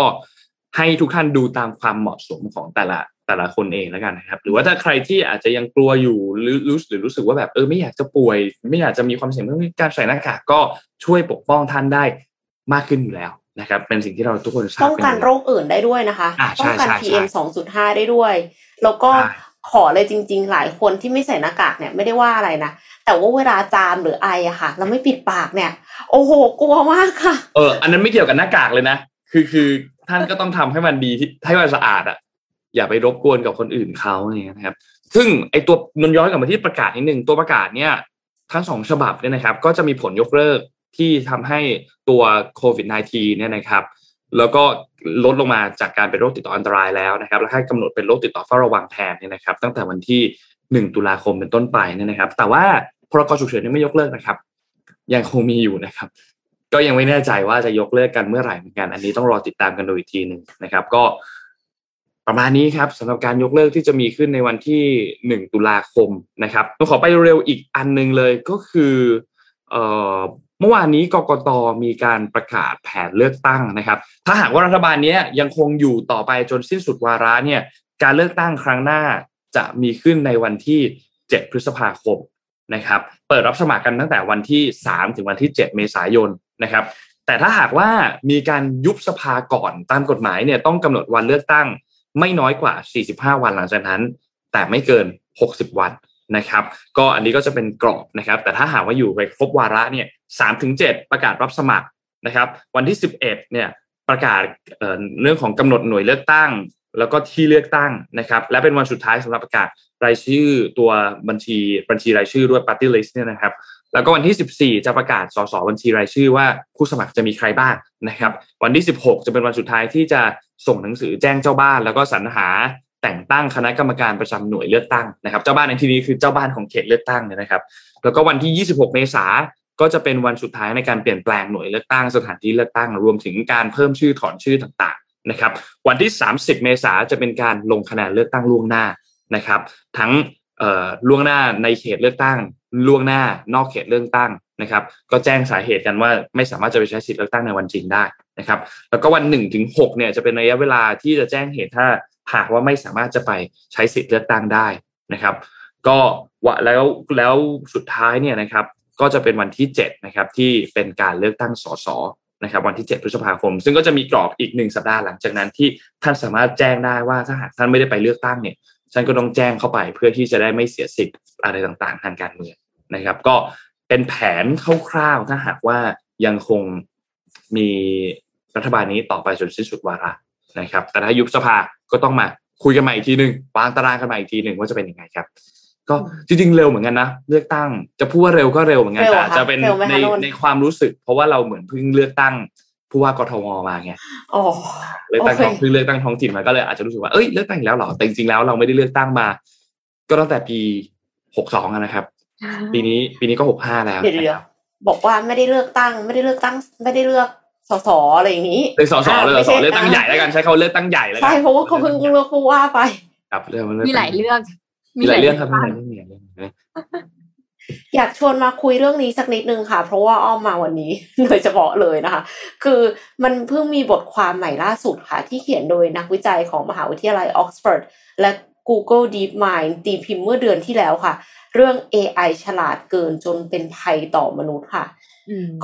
ให้ทุกท่านดูตามความเหมาะสมของแต่ละแต่ละคนเองแล้วกันนะครับ หรือว่าถ้าใครที่อาจจะยังกลัวอยู่หรือรู้หรือรู้สึกว่าแบบเออไม่อยากจะป่วย ไม่อยากจะมีความเสี่ยงเรื่องการใส่หน้ากากก็ช่วยปกป้องท่านได้มากขึ้นอยู่แล้ว นะครับเป็นสิ่งที่เราทุกคนทราบป้องกันโรคอื่นได้ด้วยนะคะอ่าป้ใช่องกันใช่ PM สองจุดห้าได้ด้วย แล้วก็ใช่ขอเลยจริง ๆ หลายคนที่ไม่ใส่หน้ากากเนี่ยไม่ได้ว่าอะไรนะแต่ว่าเวลาจามหรือไออะค่ะ เราไม่ปิดปากเนี่ย โอ้โหกลัวมากค่ะ เออ อันนั้นไม่เกี่ยวกับหน้ากากเลยนะคือคือท่านก็ต้องทำให้มันดีที่ให้มันสะอาดอะอย่าไปรบกวนกับคนอื่นเขาเนี่ยนะครับ ซึ่งไอตัวนนย้อนกลับมาที่ประกาศนิดหนึ่งตัวประกาศเนี่ยทั้งสองฉบับเนี่ยนะครับ ก็จะมีผลยกเลิก ที่ทำให้ตัวโควิด -19 เนี่ยนะครับแล้วก็ลดลงมาจากการเป็นโรคติดต่ออันตรายแล้วนะครับ แล้วให้กำหนดเป็นโรคติดต่อเฝ้าระวังแทนเนี่ยนะครับ ตั้งแต่วันที่หนึ่งตุลาคมเป็นต้นไปเนี่ยนะครับ แต่ว่าพรกฉุกเฉินยังไม่ยกเลิกนะครับ ยังคงมีอยู่นะครับ ก็ยังไม่แน่ใจว่าจะยกเลิกกันเมื่อไหร่เหมือนกัน อันนี้ต้องรอติดตามกันดูอีกทีหนึ่งนะครับ ก็ประมาณนี้ครับสำหรับการยกเลิกที่จะมีขึ้นในวันที่หนึ่งตุลาคมนะครับต้องขอไปเร็วอีกอันหนึงเลยก็คือเอ่อ มื่อวานนี้กกตมีการประกาศแผนเลือกตั้งนะครับ ถ้าหากว่ารัฐบาลนี้ยยังคงอยู่ต่อไปจนสิ้นสุดวาระเนี่ยการเลือกตั้งครั้งหน้าจะมีขึ้นในวันที่ 7 พฤษภาคมนะครับ เปิดรับสมัครกันตั้งแต่วันที่ 3 ถึงวันที่ 7 เมษายนนะครับ แต่ถ้าหากว่ามีการยุบสภาก่อนตามกฎหมายเนี่ยต้องกำหนดวันเลือกตั้งไม่น้อยกว่า 45 วันหลังจากนั้น แต่ไม่เกิน 60 วัน นะครับ ก็อันนี้ก็จะเป็นกรอบนะครับ แต่ถ้าหากว่าอยู่ไปครบวาระเนี่ย3ถึง7ประกาศรับสมัครนะครับ วันที่11เอ็ดเนี่ยประกาศเเรื่องของกำหนดหน่วยเลือกตั้ง แล้วก็ที่เลือกตั้งนะครับ และเป็นวันสุดท้ายสำหรับประกาศรายชื่อตัวบัญชีบัญชีรายชื่อด้วย party list เนี่ยนะครับแล้วก็วันที่ 14 จะประกาศสสบัญชีรายชื่อว่าผู้สมัครจะมีใครบ้างนะครับ วันที่ 16 จะเป็นวันสุดท้ายที่จะส่งหนังสือแจ้งเจ้าบ้าน แล้วก็สรรหา แต่งตั้งคณะกรรมการประจำหน่วยเลือกตั้งนะครับเจ้าบ้านในที่นี้คือเจ้าบ้านของเขตเลือกตั้งเนี่ยนะครับ แล้วก็วันที่ 26 เมษาก็จะเป็นวันสุดท้ายในการเปลี่ยนแปลงหน่วยเลือกตั้งสถานที่เลือกตั้ง รวมถึงการเพิ่มชื่อถอนชื่อต่างๆนะครับวันที่ 30 เมษาจะเป็นการลงคะแนนเลือกตั้งล่วงหน้านะครับ ทั้งล่วงหน้าในเขตเลือกตั้งล่วงหน้านอกเขตเลือกตั้งนะครับ ก็แจ้งสาเหตุกันว่าไม่สามารถจะไปใช้สิทธิเลือกตั้งในวันจริงได้นะครับ แล้วก็วันหนึ่งถึงหกเนี่ยจะเป็นระยะเวลาที่จะแจ้งเหตุถ้า หากว่าไม่สามารถจะไปใช้สิทธิเลือกตั้งได้นะครับ ก็ว่าแล้วแล้วสุดท้ายเนี่ยนะครับ ก็จะเป็นวันที่7นะครับที่เป็นการเลือกตั้งสสนะครับวันที่ 7 พฤษภาคม ซึ่งก็จะมีกรอบอีกหนึ่งสัปดาห์หลังจากนั้นที่ท่านสามารถแจ้งได้ว่าถ้าหากท่านไม่ได้ไปเลือกตั้งเนี่ยท่านก็ต้องแจ้งเข้าไปเพื่อที่จะได้ไม่เสียสิทธิ์อะไรต่างๆ ทางการเมืองนะครับ ก็เป็นแผนคร่าวๆถ้าหากว่ายังคงมีรัฐบาลนี้ต่อไปจนสิ้นสุดวาระ นะครับ แต่ถ้ายุบสภาก็ต้องมาคุยกันใหม่อีกทีหนึ่งวางตารางกันใหม่อีกทีหนึ่งว่าจะเป็นยังไงครับ ก็จริงๆเร็วเหมือนกันนะเลือกตั้งจะพูดว่าเร็วก็เร็วเหมือนกันเร็วแต่เหรอคะจะเป็นเร็วไหมคะในโน่นในความรู้สึก เพราะว่าเราเหมือนเพิ่งเลือกตั้งผู้ว่ากทมมาไงอ๋อเลือกตั้งโอเคท้องเพิ่งเลือกตั้งท้องถิ่นมาก็เลยอาจจะรู้สึกว่าเอ้ยเลือกตั้งอีกแล้วเหรอแต่จริงๆแล้วเราไม่ได้เลือกตั้งมา ก็ตั้งแต่ปีหกสองนะครับ ปีนี้ปีนี้ก็หกห้าแล้วเดี๋ยวเดี๋ยวบอกว่าไม่ได้เลือกตั้ง ไม่ได้เลือกตั้ง ไม่ได้เลือก สสอะไรอย่างนี้เลยสอสอเลยไม่สใช่อเลือกตั้งใหญ่แล้วกันใช้คำว่าเลือกตั้งใหญ่แล้วกันใช่เพราะว่าเขาเพิ่งเลือกผู้ว่าไปครับเรื่องนมีหลายเรื่องมีหลายเรื่องครับมีหลายเรื่องมีหลายเรื่องอยากชวนมาคุยเรื่องนี้สักนิดนึงค่ะ เพราะว่าอ้อมมาวันนี้โดยเฉพาะเลยนะคะ คือมันเพิ่งมีบทความใหม่ล่าสุดค่ะ ที่เขียนโดยนักวิจัยของมหาวิทยาลัยออกซฟอร์ดและ Google DeepMind ตีพิมพ์เมื่อเดือนที่แล้วค่ะ เรื่อง AI ฉลาดเกินจนเป็นภัยต่อมนุษย์ค่ะ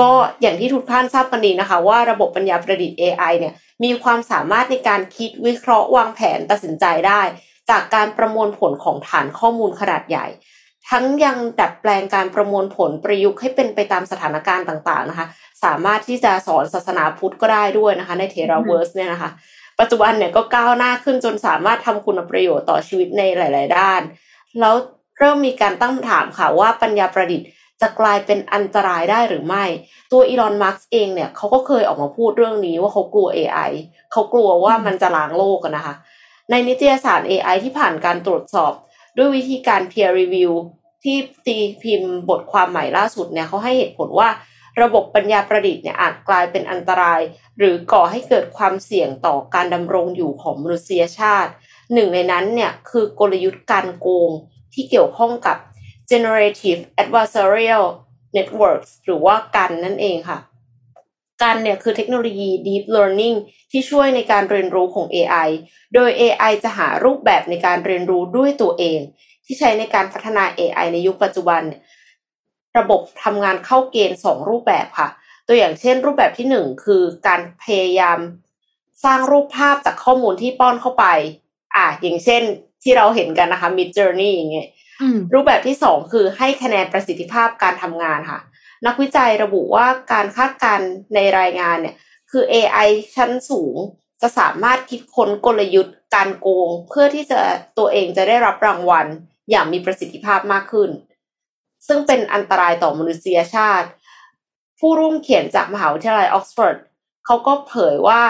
ก็อย่างที่ทุกท่านทราบกันดีนะคะ ว่าระบบปัญญาประดิษฐ์ AI เนี่ยมีความสามารถในการคิดวิเคราะห์วางแผนตัดสินใจได้ จากการประมวลผลของฐานข้อมูลขนาดใหญ่ ทั้งยังดัดแปลงการประมวลผลประยุกต์ให้เป็นไปตามสถานการณ์ต่างๆนะคะ สามารถที่จะสอนศาสนาพุทธก็ได้ด้วยนะคะ ในเทราเวิร์สเนี่ยนะคะ ปัจจุบันเนี่ยก็ก้าวหน้าขึ้นจนสามารถทำคุณประโยชน์ต่อชีวิตในหลาย ๆ ด้าน แล้วเริ่มมีการตั้งคำถามค่ะว่าปัญญาประดิษฐ์ จะกลายเป็นอันตรายได้หรือไม่ ตัวอีลอนมาร์กเองเนี่ยเขาก็เคยออกมาพูดเรื่องนี้ว่าเขากลัว AI เขากลัวว่ามันจะล้างโลกกันนะคะ ในนิตยสาร AI ที่ผ่านการตรวจสอบ ด้วยวิธีการ peer review ที่ตีพิมพ์บทความใหม่ล่าสุดเนี่ยเขาให้เหตุผลว่าระบบปัญญาประดิษฐ์เนี่ยอาจกลายเป็นอันตราย หรือก่อให้เกิดความเสี่ยงต่อการดำรงอยู่ของมนุษยชาติ หนึ่งในนั้นเนี่ยคือกลยุทธ์การโกงที่เกี่ยวข้องกับ generative adversarial networks หรือว่ากันนั่นเองค่ะ กันเนี่ยคือเทคโนโลยี deep learning ที่ช่วยในการเรียนรู้ของ AI โดย AI จะหารูปแบบในการเรียนรู้ด้วยตัวเอง ที่ใช้ในการพัฒนา AI ในยุคปัจจุบัน ระบบทำงานเข้าเกณฑ์ 2 รูปแบบค่ะ ตัวอย่างเช่น รูปแบบที่ 1 คือการพยายามสร้างรูปภาพจากข้อมูลที่ป้อนเข้าไป อะอย่างเช่นที่เราเห็นกันนะคะ Mid Journey อย่างเงี้ย รูปแบบที่สองคือให้คะแนนประสิทธิภาพการทำงานค่ะ นักวิจัยระบุว่าการคาดการในรายงานเนี่ย คือ AI ชั้นสูงจะสามารถคิดค้นกลยุทธ์การโกง เพื่อที่จะตัวเองจะได้รับรางวัล อย่างมีประสิทธิภาพมากขึ้น ซึ่งเป็นอันตรายต่อมนุษยชาติ ผู้ร่วมเขียนจากมหาวิทยาลัยออกซฟอร์ดเขาก็เผยว่า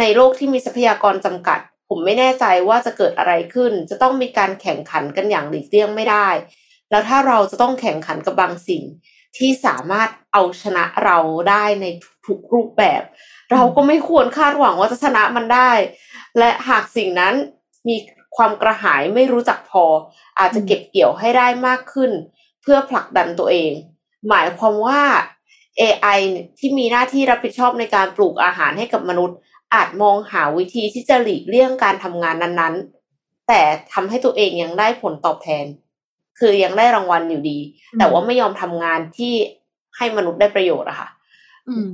ในโลกที่มีทรัพยากรจำกัด ผมไม่แน่ใจว่าจะเกิดอะไรขึ้น จะต้องมีการแข่งขันกันอย่างหลีกเลี่ยงไม่ได้ แล้วถ้าเราจะต้องแข่งขันกับบางสิ่งที่สามารถเอาชนะเราได้ในทุกรูปแบบ เราก็ไม่ควรคาดหวังว่าจะชนะมันได้ และหากสิ่งนั้นมีความกระหายไม่รู้จักพอ อาจจะเก็บเกี่ยวให้ได้มากขึ้น เพื่อผลักดันตัวเอง หมายความว่า AI ที่มีหน้าที่รับผิดชอบในการปลูกอาหารให้กับมนุษย์ อาจมองหาวิธีที่จะหลีกเลี่ยงการทำงานนั้นๆ แต่ทำให้ตัวเองยังได้ผลตอบแทน คือยังได้รางวัลอยู่ดี แต่ว่าไม่ยอมทำงานที่ให้มนุษย์ได้ประโยชน์อะค่ะ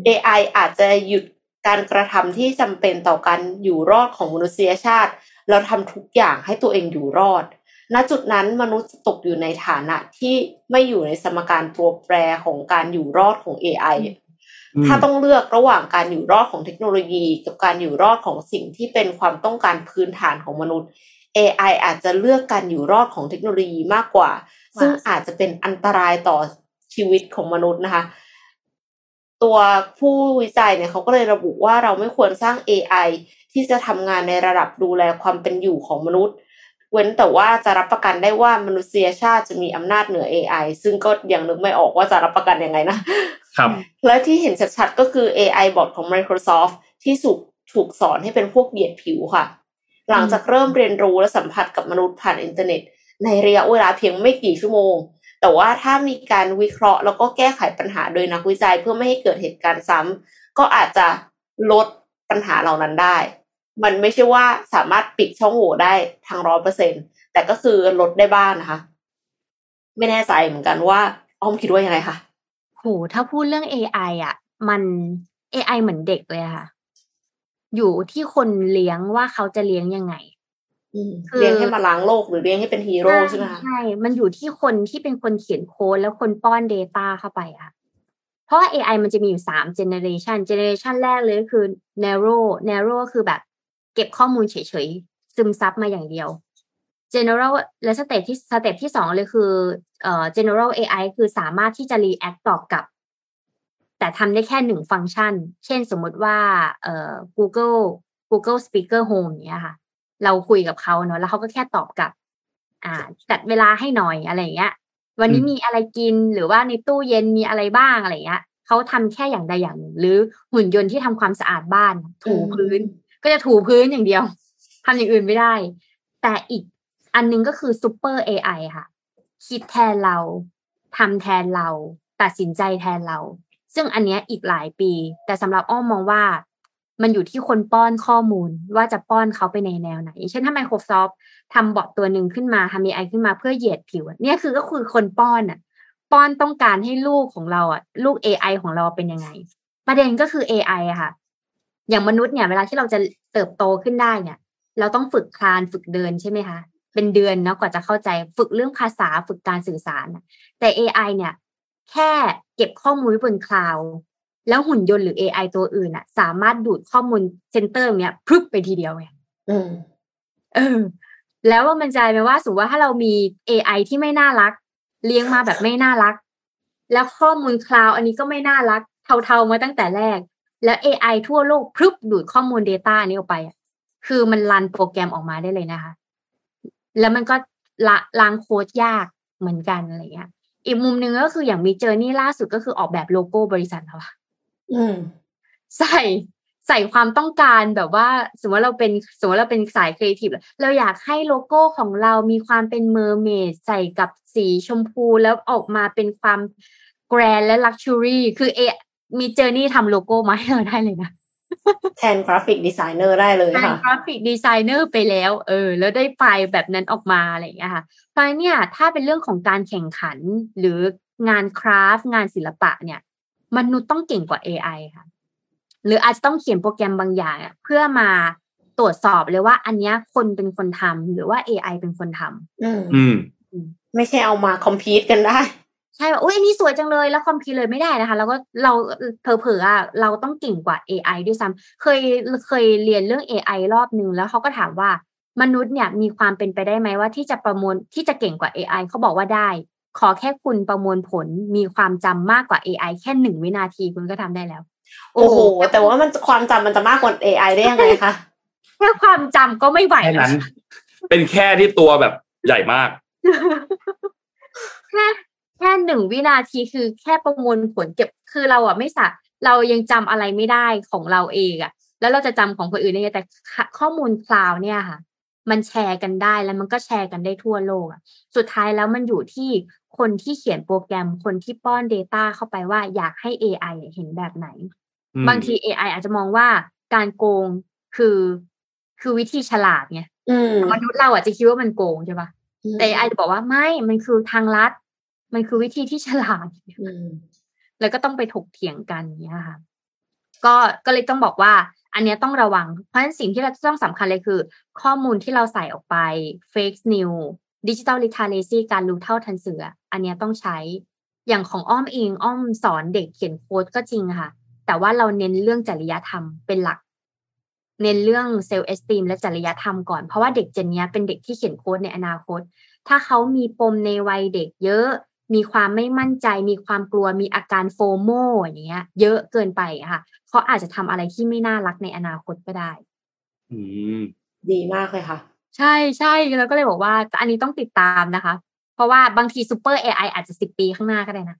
AI อาจจะหยุดการกระทำที่จำเป็นต่อการอยู่รอดของมนุษยชาติ เราทำทุกอย่างให้ตัวเองอยู่รอด ณ จุดนั้นมนุษย์ตกอยู่ในฐานะที่ไม่อยู่ในสมการตัวแปรของการอยู่รอดของ AI ถ้าต้องเลือกระหว่างการอยู่รอดของเทคโนโลยี กับการอยู่รอดของสิ่งที่เป็นความต้องการพื้นฐานของมนุษย์ AI อาจจะเลือกการอยู่รอดของเทคโนโลยีมากกว่า ซึ่งอาจจะเป็นอันตรายต่อชีวิตของมนุษย์นะคะ ตัวผู้วิจัยเนี่ยเขาก็เลยระบุว่าเราไม่ควรสร้าง AI ที่จะทำงานในระดับดูแลความเป็นอยู่ของมนุษย์ เว้นแต่ว่าจะรับประกันได้ว่ามนุษยชาติจะมีอำนาจเหนือ AI ซึ่งก็ยังนึกไม่ออกว่าจะรับประกันยังไงนะครับและที่เห็นชัดๆก็คือ AI บอทของ Microsoft ที่สุกถูกสอนให้เป็นพวกเหยียดผิวค่ะ หลังจากเริ่มเรียนรู้และสัมผัสกับมนุษย์ผ่านอินเทอร์เน็ต ในระยะเวลาเพียงไม่กี่ชั่วโมง แต่ว่าถ้ามีการวิเคราะห์ แล้วก็แก้ไขปัญหาโดยนักวิจัยเพื่อไม่ให้เกิดเหตุการณ์ซ้ำก็อาจจะลดปัญหาเหล่านั้นได้ มันไม่ใช่ว่าสามารถปิดช่องโหว่ได้ทางร้อยเปอร์เซ็นแต่ก็คือลดได้บ้างนะคะ ไม่แน่ใจเหมือนกันว่าอ้อมคิดว่ายังไงคะโหถ้าพูดเรื่อง AI อะ มัน AI เหมือนเด็กเลยค่ะ อยู่ที่คนเลี้ยงว่าเขาจะเลี้ยงยังไงเลี้ยงให้มาล้างโลกหรือเลี้ยงให้เป็นฮีโร่ใช่ไหมคะใช่ มันอยู่ที่คนที่เป็นคนเขียนโค้ดแล้วคนป้อน Data เข้าไปอะเพราะว่า AI มันจะมีอยู่สาม generation generation แรกเลยก็คือ narrow narrow คือแบบ เก็บข้อมูลเฉยๆ ซึมซับมาอย่างเดียว general และ step ที่ step ที่สองเลยคือเอ่อ general AI คือสามารถที่จะ react ตอบกับ แต่ทำได้แค่หนึ่งฟังก์ชัน เช่นสมมติว่าเอ่อ Google Google Speaker Home เนี้ยค่ะ เราคุยกับเขาเนาะแล้วเขาก็แค่ตอบกลับ อ่า จัดเวลาให้หน่อยอะไรเงี้ย วันนี้มีอะไรกินหรือว่าในตู้เย็นมีอะไรบ้างอะไรเงี้ยเขาทำแค่อย่างใดอย่างหนึ่งหรือหุ่นยนต์ที่ทำความสะอาดบ้านถูพื้น ก็จะถูพื้นอย่างเดียวทำอย่างอื่นไม่ได้ แต่อีกอันนึงก็คือซูเปอร์ AI ค่ะ คิดแทนเราทำแทนเรา ตัดสินใจแทนเรา ซึ่งอันเนี้ยอีกหลายปี แต่สำหรับอ้อมมองว่ามันอยู่ที่คนป้อนข้อมูลว่าจะป้อนเขาไปในแนวไหน เช่นถ้า Microsoft ทำบอทตัวหนึ่งขึ้นมาทำ AI ขึ้นมาเพื่อเหยียดผิว เนี่ยคือก็คือคนป้อนอะ ป้อนต้องการให้ลูกของเราอะ ลูก AI ของเราเป็นยังไง ประเด็นก็คือ AI อะค่ะ อย่างมนุษย์เนี่ยเวลาที่เราจะเติบโตขึ้นได้เนี่ย เราต้องฝึกคลานฝึกเดินใช่ไหมคะเป็นเดือนเนาะกว่าจะเข้าใจฝึกเรื่องภาษาฝึกการสื่อสารน่ะแต่ AI เนี่ย แค่เก็บข้อมูลไว้บน cloud แล้วหุ่นยนต์หรือ AI ตัวอื่นอะสามารถดูดข้อมูล center เนี้ยพรึบไปทีเดียวไงอืมเออ แล้วว่ามันจะแปลว่าสมมติว่าถ้าเรามี AI ที่ไม่น่ารัก เลี้ยงมาแบบไม่น่ารัก แล้วข้อมูล cloud อันนี้ก็ไม่น่ารัก เทาๆมาตั้งแต่แรก แล้ว AI ทั่วโลกพรึบดูดข้อมูล Data อันนี้ออกไปอะคือมัน run โปรแกรมออกมาได้เลยนะคะ แล้วมันก็ละล้างโค้ดยากเหมือนกันอะไรเงี้ย อีกมุมหนึ่งก็คืออย่าง Midjourney ล่าสุดก็คือออกแบบโลโก้บริษัทแล้วอะอืมใส่ใส่ความต้องการแบบว่า สมมติว่าเราเป็นสมมติว่าเราเป็นสายครีเอทีฟเราอยากให้โลโก้ของเรามีความเป็น mermaid ใส่กับสีชมพูแล้วออกมาเป็นความ grand และ luxury คือเอ Midjourney ทำโลโก้มาให้เราได้เลยนะแทน graphic designer ได้เลยทางค่ะกร graphic designer ไปแล้ว เออ แล้วได้ไฟล์แบบนั้นออกมาอะไรอย่างเงี้ยค่ะเพราะฉะนั้นเนี่ยถ้าเป็นเรื่องของการแข่งขันหรืองาน craft งานศิลปะเนี่ย มนุษย์ต้องเก่งกว่า AI ค่ะ หรืออาจจะต้องเขียนโปรแกรมบางอย่างอะเพื่อมาตรวจสอบเลยว่า อันเนี้ยคนเป็นคนทำหรือว่า AI เป็นคนทำอืมอืมไม่ใช่เอามา compete กันได้ ใช่แบบอุ้ยอันนี้สวยจังเลยแล้วคอมพิวเลยไม่ได้นะคะ แล้วก็เราเผลอๆอะเราต้องเก่งกว่า AI ด้วยซ้ำเคยเคยเรียนเรื่อง AI รอบนึงแล้วเขาก็ถามว่ามนุษย์เนี่ยมีความเป็นไปได้ไหมว่าที่จะประมวลที่จะเก่งกว่า AI เขาบอกว่าได้ ขอแค่คุณประมวลผลมีความจำมากกว่า AI แค่หนึ่งวินาทีคุณก็ทำได้แล้ว โอ้โห แต่ว่ามันความจำมันจะมากกว่า AI ได้ยังไงคะแค่ความจำก็ไม่ไหวแค่แล้วนั้น เป็นแค่ที่ตัวแบบใหญ่มากแค่แค่หนึ่งวินาทีคือแค่ประมวลผลเก็บคือเราอะไม่สะเรายังจำอะไรไม่ได้ของเราเองอะ แล้วเราจะจำของคนอื่นได้ไงแต่ข้อมูลคลาวเนี่ยค่ะ มันแชร์กันได้แล้วมันก็แชร์กันได้ทั่วโลกอะ สุดท้ายแล้วมันอยู่ที่คนที่เขียนโปรแกรมคนที่ป้อน Data เข้าไปว่าอยากให้ AI เห็นแบบไหนอืมบางที AI อาจจะมองว่าการโกงคือคือวิธีฉลาดไงอืมมนุษย์เราอาจจะคิดว่ามันโกงใช่ปะแต่ AI จะบอกว่าไม่มันคือทางลัด มันคือวิธีที่ฉลาดอืมแล้วก็ต้องไปถกเถียงกันอย่างเนี้ยค่ะ ก็ก็เลยต้องบอกว่า อันเนี้ยต้องระวัง เพราะฉะนั้นสิ่งที่เราต้องสำคัญเลยคือ ข้อมูลที่เราใส่ออกไป fake news digital literacy การรู้เท่าทันสื่ออะอันเนี้ยต้องใช้อย่างของอ้อมเองอ้อมสอนเด็กเขียนโค้ดก็จริงค่ะ แต่ว่าเราเน้นเรื่องจริยธรรมเป็นหลัก เน้นเรื่อง self-esteem และจริยธรรมก่อนเพราะว่าเด็ก gen เนี้ยเป็นเด็กที่เขียนโค้ดในอนาคต ถ้าเขามีปมในวัยเด็กเยอะ มีความไม่มั่นใจ มีความกลัวมีอาการ FOMO อย่างเงี้ย เยอะเกินไปอะค่ะเขาอาจจะทำอะไรที่ไม่น่ารักในอนาคตก็ได้ อืมดีมากเลยค่ะ ใช่ใช่แล้วก็เลยบอกว่าอันนี้ต้องติดตามนะคะ เพราะว่าบางที super AI อาจจะสิบปีข้างหน้าก็ได้นะ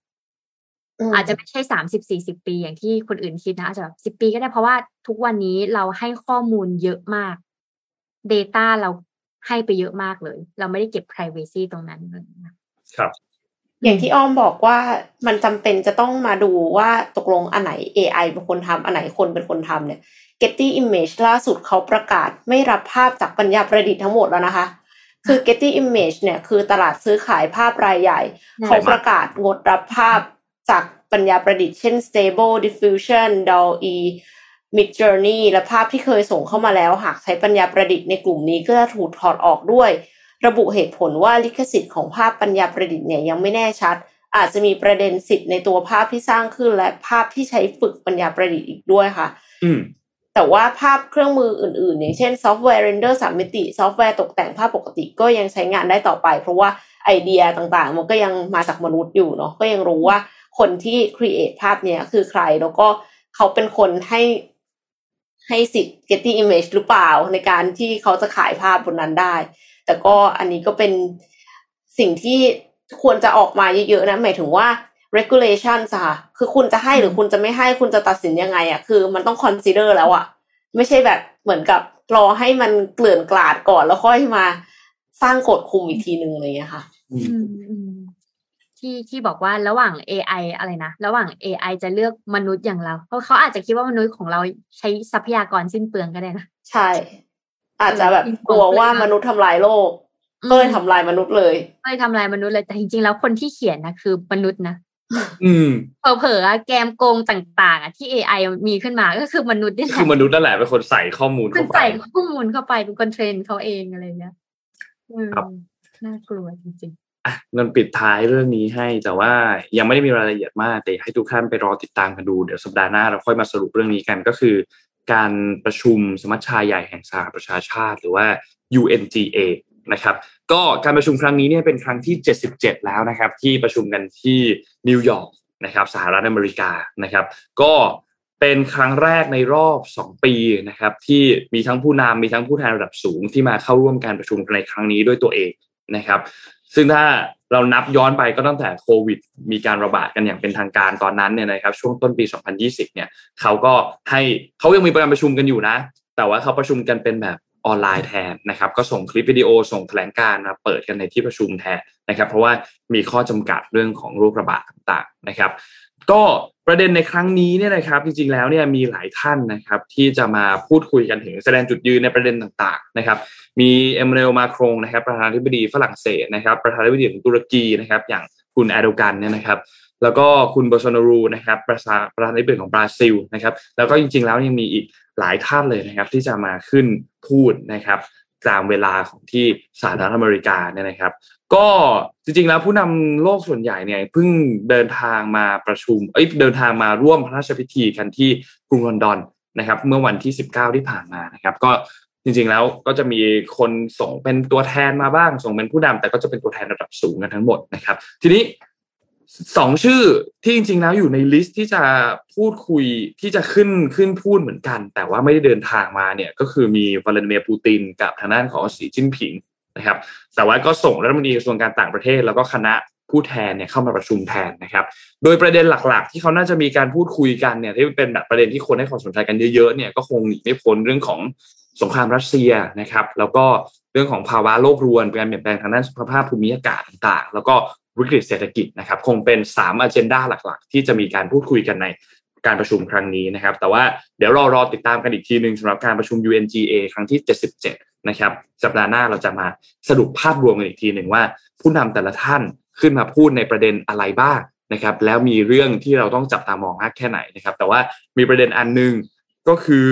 มอาจจะไม่ใช่สามสิบสี่สิบปีอย่างที่คนอื่นคิดนะอาจจะแบบสิบปีก็ได้เพราะว่าทุกวันนี้เราให้ข้อมูลเยอะมาก Data เราให้ไปเยอะมากเลย เราไม่ได้เก็บ privacy ตรงนั้นเลยนะครับ อย่างที่อ้อมบอกว่ามันจำเป็นจะต้องมาดูว่าตกลงอันไหน AI เป็นคนทำอันไหนคนเป็นคนทำเนี่ย Getty Image ล่าสุดเขาประกาศไม่รับภาพจากปัญญาประดิษฐ์ทั้งหมดแล้วนะคะ คือ Getty Image เนี่ยคือตลาดซื้อขายภาพรายใหญ่ เขาประกาศงดรับภาพจากปัญญาประดิษฐ์เช่น Stable Diffusion DALL-E Midjourney และภาพที่เคยส่งเข้ามาแล้วหากใช้ปัญญาประดิษฐ์ในกลุ่มนี้ก็จะถูกถอดออกด้วย ระบุเหตุผลว่าลิขสิทธิ์ของภาพปัญญาประดิษฐ์เนี่ยยังไม่แน่ชัด อาจจะมีประเด็นสิทธิ์ในตัวภาพที่สร้างขึ้นและภาพที่ใช้ฝึกปัญญาประดิษฐ์อีกด้วยค่ะ อืมแต่ว่าภาพเครื่องมืออื่นๆ อย่างเช่นซอฟต์แวร์ render สามมิติ ซอฟต์แวร์ตกแต่งภาพปกติก็ยังใช้งานได้ต่อไป เพราะว่าไอเดียต่างๆ มันก็ยังมาจากมนุษย์อยู่เนาะก็ยังรู้ว่าคนที่ครีเอทภาพเนี้ยคือใครแล้วก็เขาเป็นคนให้ให้สิทธิ์ Getty Image หรือเปล่าในการที่เขาจะขายภาพบนนั้นได้ แต่ก็อันนี้ก็เป็นสิ่งที่ควรจะออกมาเยอะๆนะหมายถึงว่า regulation อะค่ะคือคุณจะให้หรือคุณจะไม่ให้คุณจะตัดสินยังไงอะคือมันต้อง consider แล้วอะไม่ใช่แบบเหมือนกับรอให้มันเกลื่อนกลาดก่อนแล้วค่อยมาสร้างกฎคุมอีกทีหนึ่งอะไรอย่างเลยค่ะอืมอืมอืมที่ที่บอกว่าระหว่าง AI อะไรนะ ระหว่าง AI จะเลือกมนุษย์อย่างเรา เพราะเขาอาจจะคิดว่ามนุษย์ของเราใช้ทรัพยากรสิ้นเปลืองก็ได้นะ ใช่ อาจจะแบบกลัวว่ามนุษย์ทำลายโลกก็เลยทำลายมนุษย์เลยก็เลยทำลายมนุษย์เลยแต่จริงๆแล้วคนที่เขียนนะคือมนุษย์นะอืมเผลอๆแกมโกงต่างๆอะที่ AI มีขึ้นมาก็คือมนุษย์นี่แหละคือมนุษย์นั่นแหละเป็นคนใส่ข้อมูลมัเข้านไปใส่ข้อมูลเข้าไปเป็นคนเทรนเขาเองอะไรเงี้ยอืมครับน่ากลัวจริงอะนนปิดท้ายเรื่องนี้ให้ แต่ว่ายังไม่ได้มีรายละเอียดมากแต่อยากให้ทุกท่านไปรอติดตามกันดูเดี๋ยวสัปดาห์หน้าเราค่อยมาสรุปเรื่องนี้กันก็คือ การประชุมสมัชชาใหญ่แห่งสหประชาชาติ หรือว่า UNGA นะครับก็การประชุมครั้งนี้เนี่ยเป็นครั้งที่ 77 แล้วนะครับ ที่ประชุมกันที่นิวยอร์กนะครับสหรัฐอเมริกานะครับ ก็เป็นครั้งแรกในรอบ 2 ปีนะครับที่มีทั้งผู้นำมีทั้งผู้แทนระดับสูงที่มาเข้าร่วมการประชุมในครั้งนี้ด้วยตัวเองนะครับ ซึ่งถ้าเรานับย้อนไปก็ตั้งแต่โควิด มีการระบาดกันอย่างเป็นทางการตอนนั้นเนี่ยนะครับช่วงต้นปี 2020 เนี่ยเขาก็ให้เขายังมีการประชุมกันอยู่นะ แต่ว่าเขาประชุมกันเป็นแบบออนไลน์แทนนะครับก็ส่งคลิปวิดีโอส่งแถลงการมาเปิดกันในที่ประชุมแทนนะครับเพราะว่ามีข้อจำกัดเรื่องของโรคระบาดต่างๆนะครับ ก็ประเด็นในครั้งนี้เนี่ยนะครับ จริงๆแล้วเนี่ยมีหลายท่านนะครับ ที่จะมาพูดคุยกันถึงแสดงจุดยืนในประเด็นต่างๆนะครับ มีเอมมานูเอลมาครงนะครับประธานาธิบดีฝรั่งเศสนะครับ ประธานาธิบดีของตุรกีนะครับ อย่างคุณแอโดกันเนี่ยนะครับ แล้วก็คุณโบโซนารูนะครับประธานประธานาธิบดีของบราซิลนะครับ แล้วก็จริงๆแล้วยังมีอีกหลายท่านเลยนะครับ ที่จะมาขึ้นพูดนะครับ ตามเวลาของที่สหรัฐอเมริกาเนี่ยนะครับ ก็จริงๆแล้วผู้นำโลกส่วนใหญ่เนี่ยเพิ่งเดินทางมาประชุมเอ้ยเดินทางมาร่วมพระราชพิธีกันที่กรุงลอนดอนนะครับ เมื่อวันที่ 19 ที่ผ่านมานะครับ ก็จริงๆแล้วก็จะมีคนส่งเป็นตัวแทนมาบ้าง ส่งเป็นผู้นำแต่ก็จะเป็นตัวแทนระดับสูงกันทั้งหมดนะครับ ทีนี้ สองชื่อที่จริง ๆ แล้วอยู่ในลิสต์ที่จะพูดคุยที่จะขึ้นขึ้นพูดเหมือนกัน แต่ว่าไม่ได้เดินทางมาเนี่ยก็คือมีวลาดิเมียร์ปูตินกับทางด้านของสีจิ้นผิงนะครับ แต่ว่าก็ส่งรัฐมนตรีกระทรวงการต่างประเทศ แล้วก็คณะผู้แทนเนี่ยเข้ามาประชุมแทนนะครับ โดยประเด็นหลักๆ ที่เขาน่าจะมีการพูดคุยกันเนี่ยที่เป็นแบบประเด็นที่คนให้ความสนใจกันเยอะๆเนี่ยก็คงหนีไม่พ้นเรื่องของสงครามรัสเซียนะครับ แล้วก็เรื่องของภาวะโลกรวนการเปลี่ยนแปลงทางด้านสภาพภูมิอากาศต่างๆ แล้วก็ วิกฤตเศรษฐกิจนะครับคงเป็น3อันเจนดาหลักๆ ที่จะมีการพูดคุยกันในการประชุมครั้งนี้นะครับ แต่ว่าเดี๋ยวรอรอติดตามกันอีกทีหนึ่งสำหรับการประชุม UNGA ครั้งที่ 77 นะครับสัปดาห์หน้าเราจะมาสรุปภาพรวมกันอีกทีหนึ่งว่า ผู้นำแต่ละท่านขึ้นมาพูดในประเด็นอะไรบ้างนะครับแล้วมีเรื่องที่เราต้องจับตามองมากแค่ไหนนะครับ แต่ว่ามีประเด็นอันหนึ่งก็คือ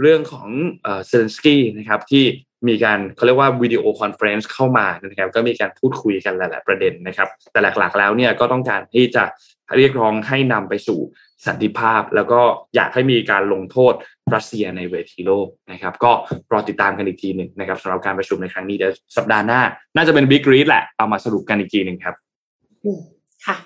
เรื่องของเซเลนสกี้นะครับที่ มีการเขาเรียกว่า video conference เข้ามานะครับก็มีการพูดคุยกันหลาย ๆ ประเด็นนะครับ แต่หลัก ๆ แล้วเนี่ยก็ต้องการที่จะเรียกร้องให้นำไปสู่สันติภาพ แล้วก็อยากให้มีการลงโทษรัสเซียในเวทีโลกนะครับ ก็รอติดตามกันอีกทีหนึ่งนะครับสำหรับการประชุมในครั้งนี้เดี๋ยวสัปดาห์หน้า น่าจะเป็นบิ๊กรีดแหละเอามาสรุปกันอีกทีหนึ่งครับค่ะ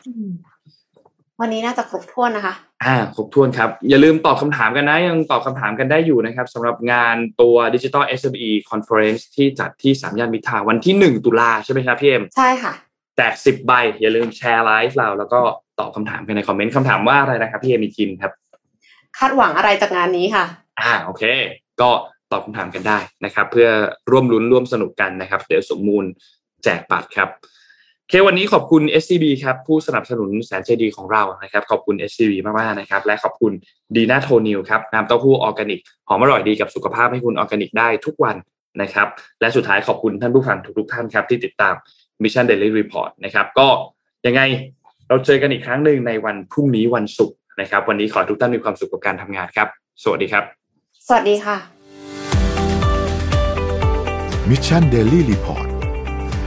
วันนี้น่าจะครบถ้วนนะคะ อ่า ครบถ้วนครับ อย่าลืมตอบคำถามกันนะ ยังตอบคำถามกันได้อยู่นะครับสำหรับงานตัว Digital SME Conference ที่จัดที่สามย่านมิตรทาวน์วันที่หนึ่งตุลาใช่ไหมครับพี่เอ็มใช่ค่ะแจกสิบใบ อย่าลืมแชร์ไลฟ์เรา แล้วก็ตอบคำถามกันในคอมเมนต์คำถามว่าอะไรนะครับพี่เอ็มอีกทีหนึ่งครับ คาดหวังอะไรจากงานนี้ค่ะ อ่า โอเค ก็ตอบคำถามกันได้นะครับ เพื่อร่วมลุ้นร่วมสนุกกันนะครับ เดี๋ยวสุ่มแจกบัตรครับโอ เควันนี้ขอบคุณ SCB ครับผู้สนับสนุนแสนใจดีของเรานะครับ ขอบคุณ SCB มากๆนะครับ และขอบคุณดีน่าโทนิวครับน้ำเต้าหู้ออร์แกนิกหอมอร่อยดีกับสุขภาพให้คุณออร์แกนิกได้ทุกวันนะครับ และสุดท้ายขอบคุณท่านผู้ฟังทุกๆท่านครับที่ติดตาม Mission Daily Report นะครับก็ยังไงเราเจอกันอีกครั้งหนึ่งในวันพรุ่งนี้วันศุกร์นะครับ วันนี้ขอให้ทุกท่านมีความสุขกับการทำงานครับ สวัสดีครับ สวัสดีค่ะ Mission Daily Report